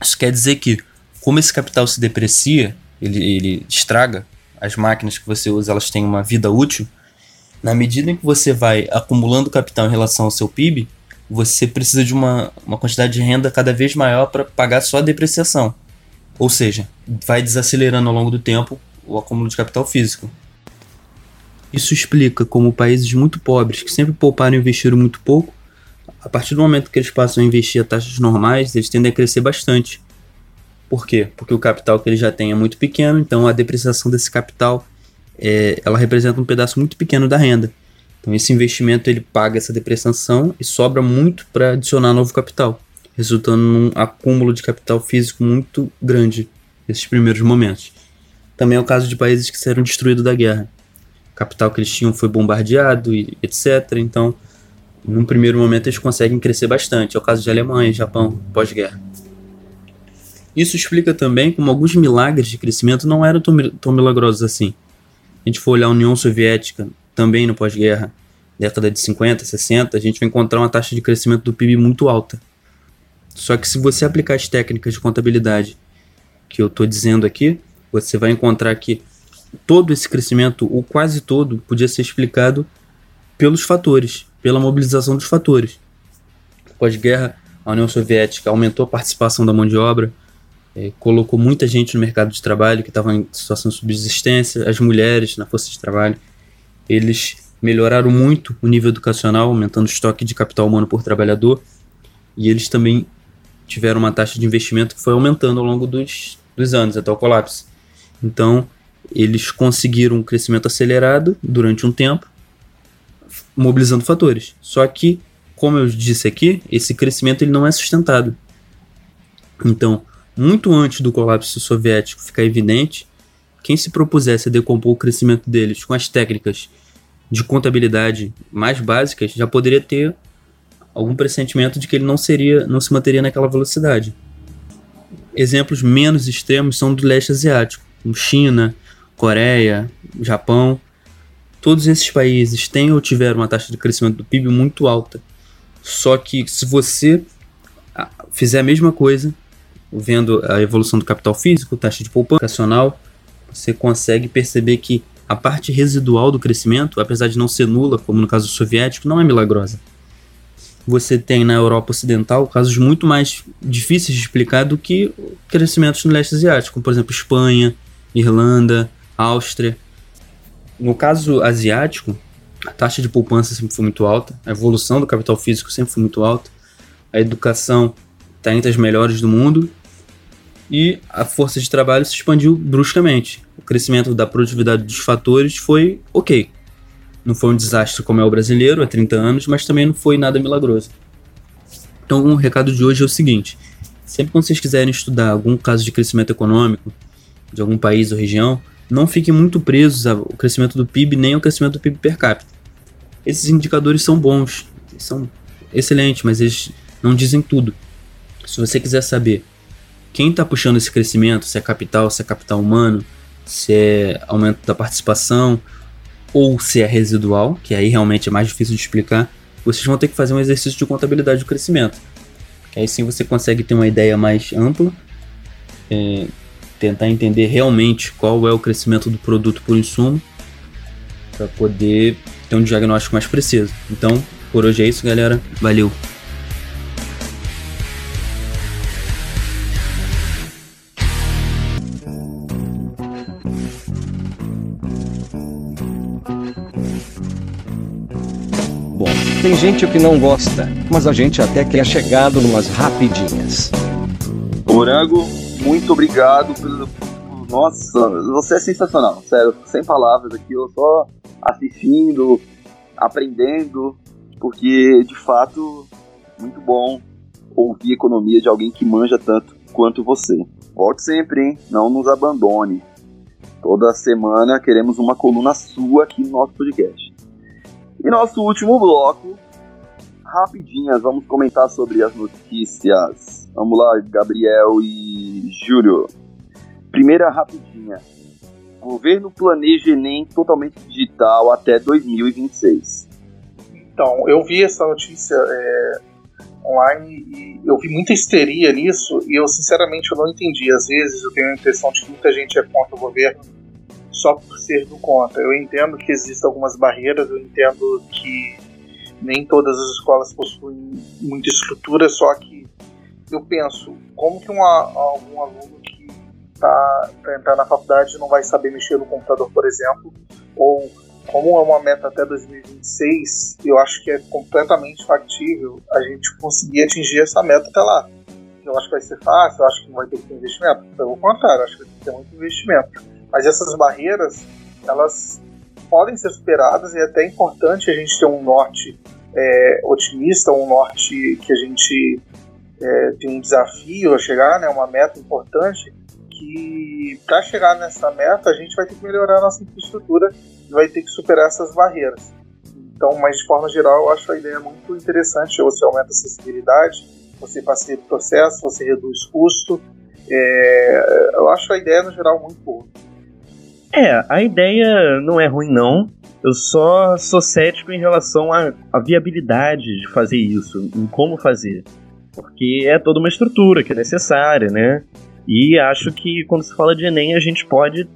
Isso quer dizer que, como esse capital se deprecia, ele, ele estraga, as máquinas que você usa elas têm uma vida útil, na medida em que você vai acumulando capital em relação ao seu PIB, você precisa de uma, uma quantidade de renda cada vez maior para pagar só a depreciação. Ou seja, vai desacelerando ao longo do tempo o acúmulo de capital físico. Isso explica como países muito pobres, que sempre pouparam e investiram muito pouco, a partir do momento que eles passam a investir a taxas normais, eles tendem a crescer bastante. Por quê? Porque o capital que eles já têm é muito pequeno, então a depreciação desse capital é, ela representa um pedaço muito pequeno da renda. Então esse investimento ele paga essa depreciação e sobra muito para adicionar novo capital, resultando num acúmulo de capital físico muito grande nesses primeiros momentos. Também é o caso de países que serão destruídos da guerra capital que eles tinham foi bombardeado e etc. Então, num primeiro momento, eles conseguem crescer bastante. É o caso de Alemanha Japão pós-guerra. Isso explica também como alguns milagres de crescimento não eram tão, tão milagrosos assim. A gente for olhar a União Soviética, também no pós-guerra, década de 50, 60, a gente vai encontrar uma taxa de crescimento do PIB muito alta. Só que se você aplicar as técnicas de contabilidade que eu estou dizendo aqui, você vai encontrar que todo esse crescimento, ou quase todo, podia ser explicado pelos fatores, pela mobilização dos fatores. Pós-guerra, a União Soviética aumentou a participação da mão de obra, eh, colocou muita gente no mercado de trabalho que estava em situação de subsistência, as mulheres na força de trabalho. Eles melhoraram muito o nível educacional, aumentando o estoque de capital humano por trabalhador, e eles também tiveram uma taxa de investimento que foi aumentando ao longo dos, dos anos, até o colapso. Então, eles conseguiram um crescimento acelerado durante um tempo, mobilizando fatores. Só que, como eu disse aqui, esse crescimento ele não é sustentado. Então, muito antes do colapso soviético ficar evidente, quem se propusesse a decompor o crescimento deles com as técnicas de contabilidade mais básicas já poderia ter algum pressentimento de que ele não seria, não se manteria naquela velocidade. Exemplos menos extremos são do leste asiático, como China, Coreia, Japão, todos esses países têm ou tiveram uma taxa de crescimento do PIB muito alta. Só que se você ah, fizer a mesma coisa, vendo a evolução do capital físico, taxa de poupança você consegue perceber que a parte residual do crescimento, apesar de não ser nula, como no caso soviético, não é milagrosa. Você tem na Europa Ocidental casos muito mais difíceis de explicar do que crescimentos no leste asiático, como por exemplo Espanha, Irlanda, Áustria. No caso asiático, a taxa de poupança sempre foi muito alta, a evolução do capital físico sempre foi muito alta, a educação está entre as melhores do mundo e a força de trabalho se expandiu bruscamente. O crescimento da produtividade dos fatores foi ok. Não foi um desastre como é o brasileiro há 30 anos, mas também não foi nada milagroso. Então, o recado de hoje é o seguinte: sempre que vocês quiserem estudar algum caso de crescimento econômico de algum país ou região, não fiquem muito presos ao crescimento do PIB nem ao crescimento do PIB per capita. Esses indicadores são bons, são excelentes, mas eles não dizem tudo. Se você quiser saber quem está puxando esse crescimento, se é capital, se é capital humano, se é aumento da participação ou se é residual, que aí realmente é mais difícil de explicar, vocês vão ter que fazer um exercício de contabilidade do crescimento. Aí sim você consegue ter uma ideia mais ampla é, tentar entender realmente qual é o crescimento do produto por insumo para poder ter um diagnóstico mais preciso. Então, por hoje é isso, galera. Valeu! Tem gente que não gosta, mas a gente até que é chegado numas rapidinhas. Morango, muito obrigado pelo. Nossa, você é sensacional, sério, sem palavras aqui, eu só assistindo, aprendendo, porque de fato, muito bom ouvir economia de alguém que manja tanto quanto você. Volte sempre, hein? Não nos abandone. Toda semana queremos uma coluna sua aqui no nosso podcast. E nosso último bloco, rapidinhas, vamos comentar sobre as notícias. Vamos lá, Gabriel e Júlio. Primeira rapidinha. Governo planeja Enem totalmente digital até 2026. Então, eu vi essa notícia é, online e eu vi muita histeria nisso e eu sinceramente eu não entendi. Às vezes eu tenho a impressão de que muita gente é contra o governo só por ser do contra. Eu entendo que existem algumas barreiras, eu entendo que nem todas as escolas possuem muita estrutura, só que eu penso, como que uma, algum aluno que está para entrar na faculdade não vai saber mexer no computador, por exemplo, ou como é uma meta até 2026, eu acho que é completamente factível a gente conseguir atingir essa meta até lá. Eu acho que vai ser fácil, eu acho que não vai ter que ter investimento. Pelo contrário, acho que vai ter que ter muito investimento. Mas essas barreiras, elas podem ser superadas e é até importante a gente ter um norte é, otimista, um norte que a gente é, tem um desafio a chegar, né, uma meta importante, que para chegar nessa meta a gente vai ter que melhorar a nossa infraestrutura e vai ter que superar essas barreiras. Então, mas de forma geral, eu acho a ideia muito interessante. Você aumenta a acessibilidade, você facilita o processo, você reduz custo. É, eu acho a ideia no geral muito boa. É, a ideia não é ruim não. Eu só sou cético em relação à, à viabilidade de fazer isso, em como fazer. Porque é toda uma estrutura que é necessária, né? E acho que quando se fala de Enem, a gente pode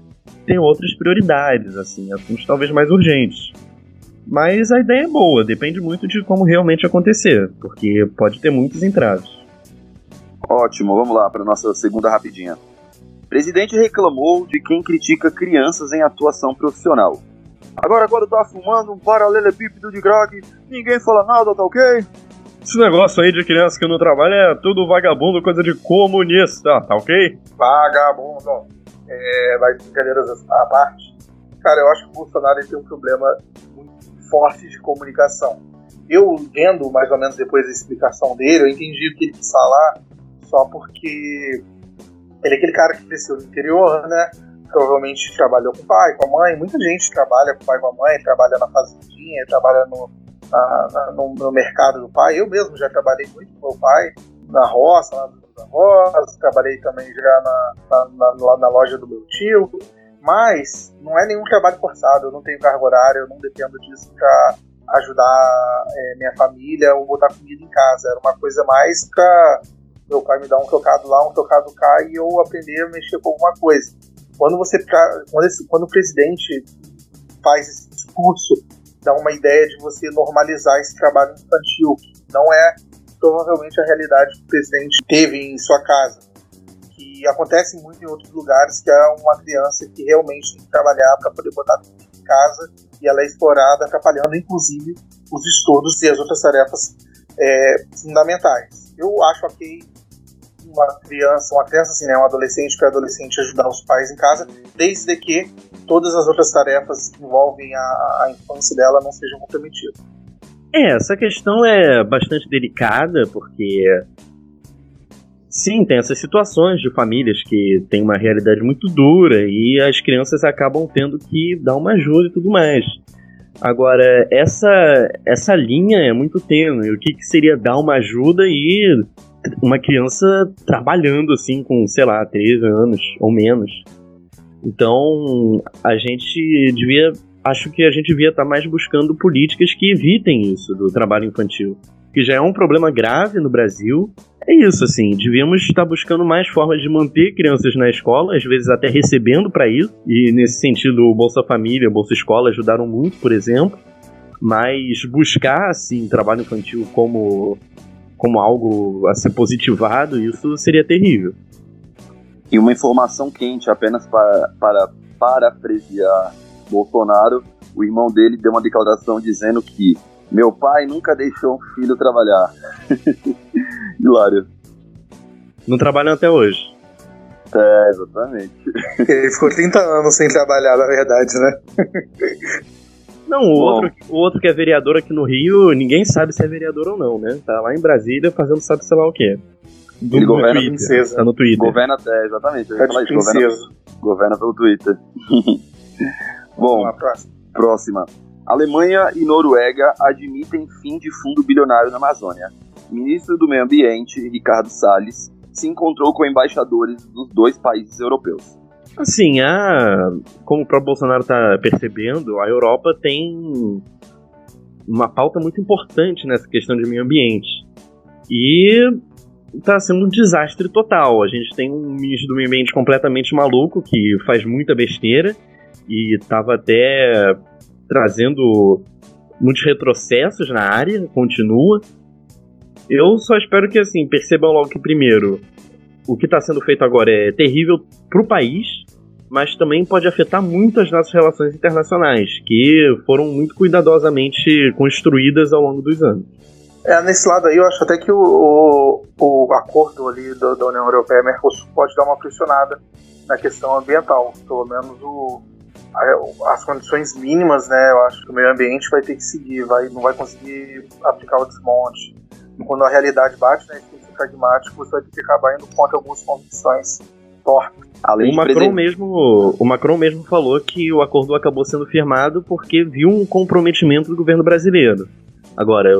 ter outras prioridades, assim, assuntos talvez mais urgentes. Mas a ideia é boa, depende muito de como realmente acontecer, porque pode ter muitos entraves. Ótimo, vamos lá para nossa segunda rapidinha. Presidente reclamou de quem critica crianças em atuação profissional. Agora, quando tá fumando um paralelepípedo de crack, ninguém fala nada, tá ok? Esse negócio aí de criança que não trabalha é tudo vagabundo, coisa de comunista, tá ok? Vagabundo. É, mas brincadeiras à parte, cara, eu acho que o Bolsonaro tem um problema muito forte de comunicação. Eu, vendo mais ou menos depois da explicação dele, eu entendi o que ele quis falar só porque ele é aquele cara que cresceu no interior, né? Provavelmente trabalhou com o pai, com a mãe. Muita gente trabalha com o pai com a mãe, trabalha na fazendinha, trabalha no, na, na, no, no, mercado do pai. Eu mesmo já trabalhei muito com meu pai, na roça, lá dos avós, trabalhei também já na, na, na, loja do meu tio. Mas não é nenhum trabalho forçado, eu não tenho carga horária, eu não dependo disso para ajudar é, minha família ou botar comida em casa. Era uma coisa mais para meu pai me dar um tocado lá, um tocado cá e eu aprender a mexer com alguma coisa. Quando você quando, esse, quando o presidente faz esse discurso, dá uma ideia de você normalizar esse trabalho infantil, que não é provavelmente a realidade que o presidente teve em sua casa. Que acontece muito em outros lugares, que é uma criança que realmente tem que trabalhar para poder botar em casa e ela é explorada, atrapalhando inclusive os estudos e as outras tarefas é, fundamentais. Eu acho ok uma criança, uma criança assim, né, um adolescente para adolescente ajudar os pais em casa, desde que todas as outras tarefas que envolvem a, a infância dela não sejam comprometidas. É, essa questão é bastante delicada, porque sim, tem essas situações de famílias que têm uma realidade muito dura e as crianças acabam tendo que dar uma ajuda e tudo mais. Agora, essa, essa linha é muito tênue. O que, que seria dar uma ajuda e uma criança trabalhando assim com, sei lá, 13 anos ou menos. Então, a gente devia. Acho que a gente devia estar mais buscando políticas que evitem isso do trabalho infantil. Que já é um problema grave no Brasil. É isso, assim, devíamos estar buscando mais formas de manter crianças na escola, às vezes até recebendo para isso. E nesse sentido, o Bolsa Família, Bolsa Escola ajudaram muito, por exemplo. Mas buscar, assim, trabalho infantil como como algo a ser positivado, isso seria terrível. E uma informação quente, apenas para, para parafrasear Bolsonaro, o irmão dele deu uma declaração dizendo que meu pai nunca deixou um filho trabalhar. Hilário. Não trabalham até hoje. É, exatamente. Ele ficou 30 anos sem trabalhar, na verdade, né? Não, o outro, o outro que é vereador aqui no Rio, ninguém sabe se é vereador ou não, né? Tá lá em Brasília fazendo sabe sei lá o quê. Do, Ele governa Twitter, princesa. Tá no Twitter. Governa até, exatamente. Eu falar isso, governa, Governa pelo Twitter. Bom, lá, próximo. próxima. Alemanha e Noruega admitem fim de fundo bilionário na Amazônia. O ministro do Meio Ambiente, Ricardo Salles, se encontrou com embaixadores dos dois países europeus. Assim, a, como o próprio Bolsonaro está percebendo, a Europa tem uma pauta muito importante nessa questão de meio ambiente. E está sendo um desastre total. A gente tem um ministro do meio ambiente completamente maluco, que faz muita besteira, e estava até trazendo muitos retrocessos na área, continua. Eu só espero que, assim, percebam logo que, primeiro, o que está sendo feito agora é terrível para o país, mas também pode afetar muito as nossas relações internacionais, que foram muito cuidadosamente construídas ao longo dos anos. É, nesse lado aí, eu acho até que o, o, o acordo ali do, da União Europeia Mercosul pode dar uma pressionada na questão ambiental. Pelo menos o, a- as condições mínimas, né? Eu acho que o meio ambiente vai ter que seguir, vai, não vai conseguir aplicar o desmonte. Quando a realidade bate, né? Ser pragmático, você vai ter que acabar indo contra algumas condições torpes. Além o Macron mesmo, o Macron mesmo falou que o acordo acabou sendo firmado porque viu um comprometimento do governo brasileiro. Agora,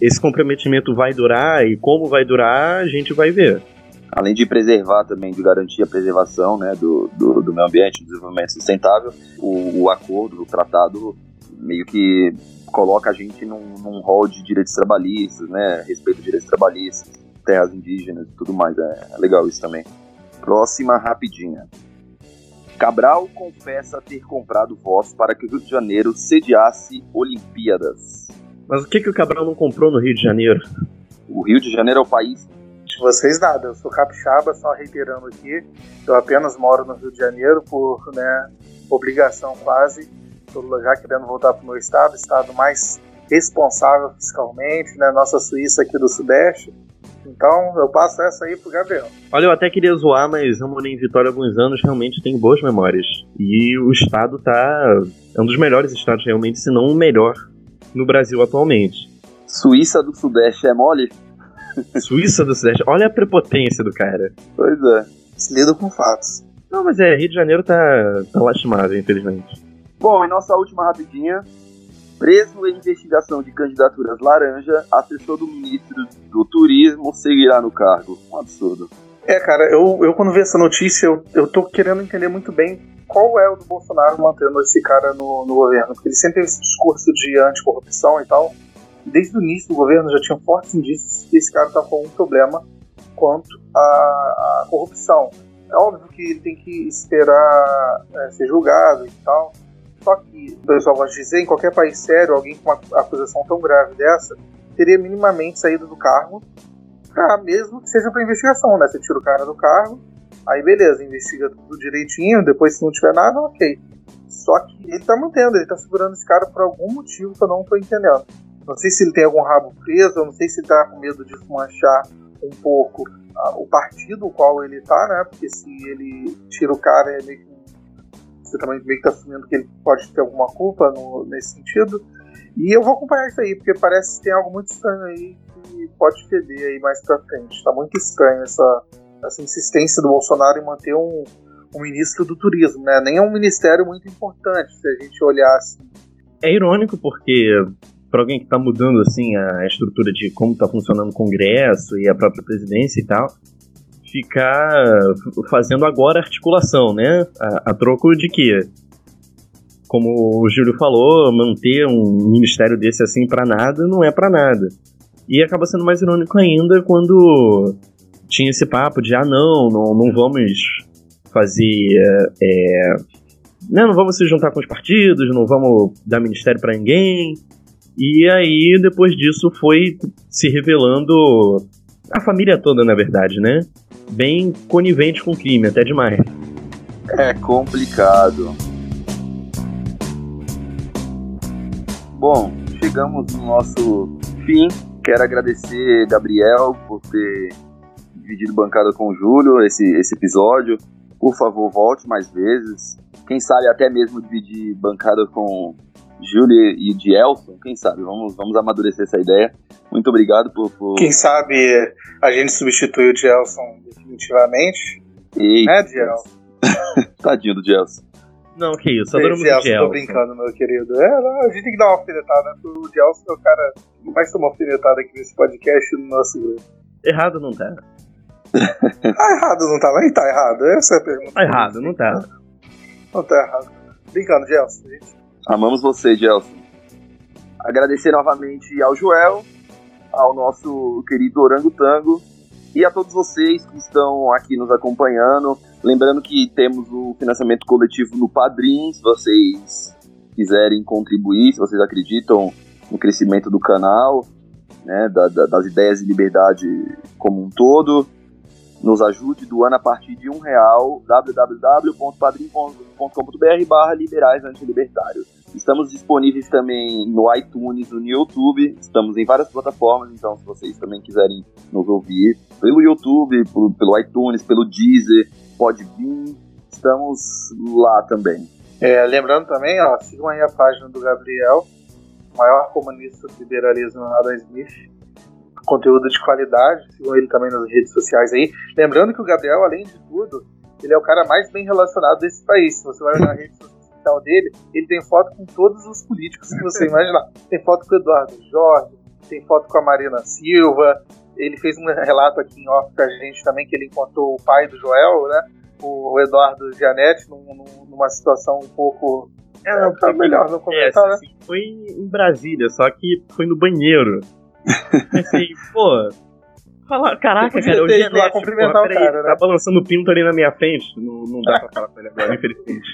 esse comprometimento vai durar e como vai durar, a gente vai ver. além de preservar também, de garantir a preservação né, do, do, do meio ambiente, do desenvolvimento sustentável, o, o acordo, o tratado, meio que coloca a gente num, num rol de direitos trabalhistas, né, respeito a direitos trabalhistas, terras indígenas e tudo mais. É, é legal isso também. Próxima, rapidinha. Cabral confessa ter comprado votos para que o Rio de Janeiro sediasse Olimpíadas. Mas o que, que o Cabral não comprou no Rio de Janeiro? O Rio de Janeiro é o país De vocês nada, eu sou capixaba, só reiterando aqui, eu apenas moro no Rio de Janeiro por né, obrigação quase, tô já querendo voltar para o meu estado, estado mais responsável fiscalmente, né, nossa Suíça aqui do Sudeste, então eu passo essa aí pro Gabriel. Olha, eu até queria zoar, mas eu morei em Vitória há alguns anos, realmente tenho boas memórias. E o estado tá. É um dos melhores estados, realmente, se não o melhor no Brasil atualmente. Suíça do Sudeste é mole? Suíça do Sudeste, olha a prepotência do cara. Pois é. Se lida com fatos. Não, mas é, Rio de Janeiro tá, tá lastimável, infelizmente. Bom, e nossa última rapidinha. Preso em investigação de candidaturas laranja, assessor do ministro do Turismo seguirá no cargo. Um absurdo. É, cara, eu, eu quando vi essa notícia, eu, eu tô querendo entender muito bem qual é o do Bolsonaro mantendo esse cara no, no governo. Porque ele sempre teve esse discurso de anticorrupção e tal. Desde o início do governo já tinha fortes indícios que esse cara tá com um problema quanto à, à corrupção. É óbvio que ele tem que esperar é, ser julgado e tal. Só que, o pessoal gosta de dizer, em qualquer país sério, alguém com uma acusação tão grave dessa teria minimamente saído do cargo pra, mesmo que seja para investigação, né? Você tira o cara do cargo, aí beleza, investiga tudo direitinho, depois se não tiver nada, ok. Só que ele tá mantendo, ele tá segurando esse cara por algum motivo que eu não tô entendendo. Não sei se ele tem algum rabo preso, eu não sei se ele tá com medo de manchar um pouco ah, o partido o qual ele tá, né? Porque se ele tira o cara, é que você também meio que tá assumindo que ele pode ter alguma culpa no- nesse sentido. E eu vou acompanhar isso aí, porque parece que tem algo muito estranho aí que pode feder aí mais pra frente. Tá muito estranho essa, essa insistência do Bolsonaro em manter um, um ministro do turismo, né? Nem é um ministério muito importante, se a gente olhar assim. É irônico porque, para alguém que tá mudando assim a estrutura de como tá funcionando o Congresso e a própria presidência e tal, ficar fazendo agora articulação, né? A, a troco de quê? Como o Júlio falou, manter um ministério desse assim pra nada não é pra nada. E acaba sendo mais irônico ainda quando tinha esse papo de ah não, não, não vamos fazer é, né, não vamos se juntar com os partidos, não vamos dar ministério pra ninguém. E aí, depois disso, foi se revelando a família toda, na verdade, né? Bem conivente com o crime, até demais. É complicado. Bom, chegamos no nosso fim. Quero agradecer Gabriel por ter dividido bancada com o Júlio esse, esse episódio. Por favor, volte mais vezes. Quem sabe até mesmo dividir bancada com Júlio e de Elson. Quem sabe? Vamos, vamos amadurecer essa ideia. Muito obrigado por. por... Quem sabe a gente substitui o Gelson definitivamente. Eita. Né, Gelson? Tadinho do Gelson. Não, que isso, adoro muito Gelson, Gelson. tô brincando, meu querido. É, não, a gente tem que dar uma alfinetada, né? O Gelson é o cara que mais tomou alfinetada aqui nesse podcast no nosso grupo. Errado não tá. Tá errado, não tá? Nem tá errado, essa é a pergunta. Tá errado, não tá. Não tá errado. Brincando, Gelson. Gente. Amamos você, Gelson. Agradecer novamente ao Joel, ao nosso querido Orangotango e a todos vocês que estão aqui nos acompanhando. Lembrando que temos o financiamento coletivo no Padrim, se vocês quiserem contribuir, se vocês acreditam no crescimento do canal, né, da- da- das ideias de liberdade como um todo. Nos ajude doando a partir de um real, www.padrim.com.br barra liberais antilibertários. Estamos disponíveis também no iTunes, no YouTube, estamos em várias plataformas, então se vocês também quiserem nos ouvir pelo YouTube, pelo, pelo iTunes, pelo Deezer, Podbean, estamos lá também. É, lembrando também, ó, sigam aí a página do Gabriel, maior comunista do liberalismo da Smith. Conteúdo de qualidade, sigam ele também nas redes sociais aí. Lembrando que o Gabriel, além de tudo, ele é o cara mais bem relacionado desse país. Se você vai na rede social dele, ele tem foto com todos os políticos que você imaginar. Tem foto com o Eduardo Jorge, tem foto com a Marina Silva. Ele fez um relato aqui em off pra gente também que ele encontrou o pai do Joel, né? O Eduardo Gianetti, num- num- numa situação um pouco. É, não, tá melhor não comentar, né? assim, foi em Brasília, só que foi no banheiro. Pensei, pô. Fala, caraca, Eu cara, o ter ido lá cumprimentar o cara, né? Tá balançando o pinto ali na minha frente. Não, não dá pra falar com ele agora, infelizmente.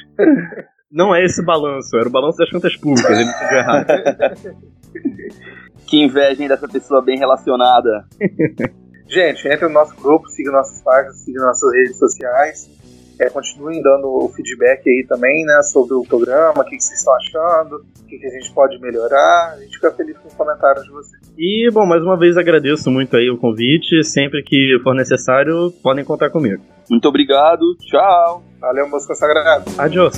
Não é esse balanço, era o balanço das contas públicas, ele entendeu errado. Que inveja hein, dessa pessoa bem relacionada. Gente, entre no nosso grupo, siga nossas páginas, siga nossas redes sociais. É, continuem dando o feedback aí também, né, sobre o programa, o que, que vocês estão achando, o que, que a gente pode melhorar. A gente fica feliz com os comentários de vocês. E, bom, mais uma vez agradeço muito aí o convite. Sempre que for necessário, podem contar comigo. Muito obrigado, tchau. Valeu, moço consagrado. Adiós.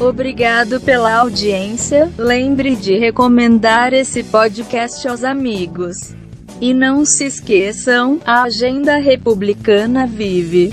Obrigado pela audiência. Lembre de recomendar esse podcast aos amigos. E não se esqueçam, a agenda republicana vive.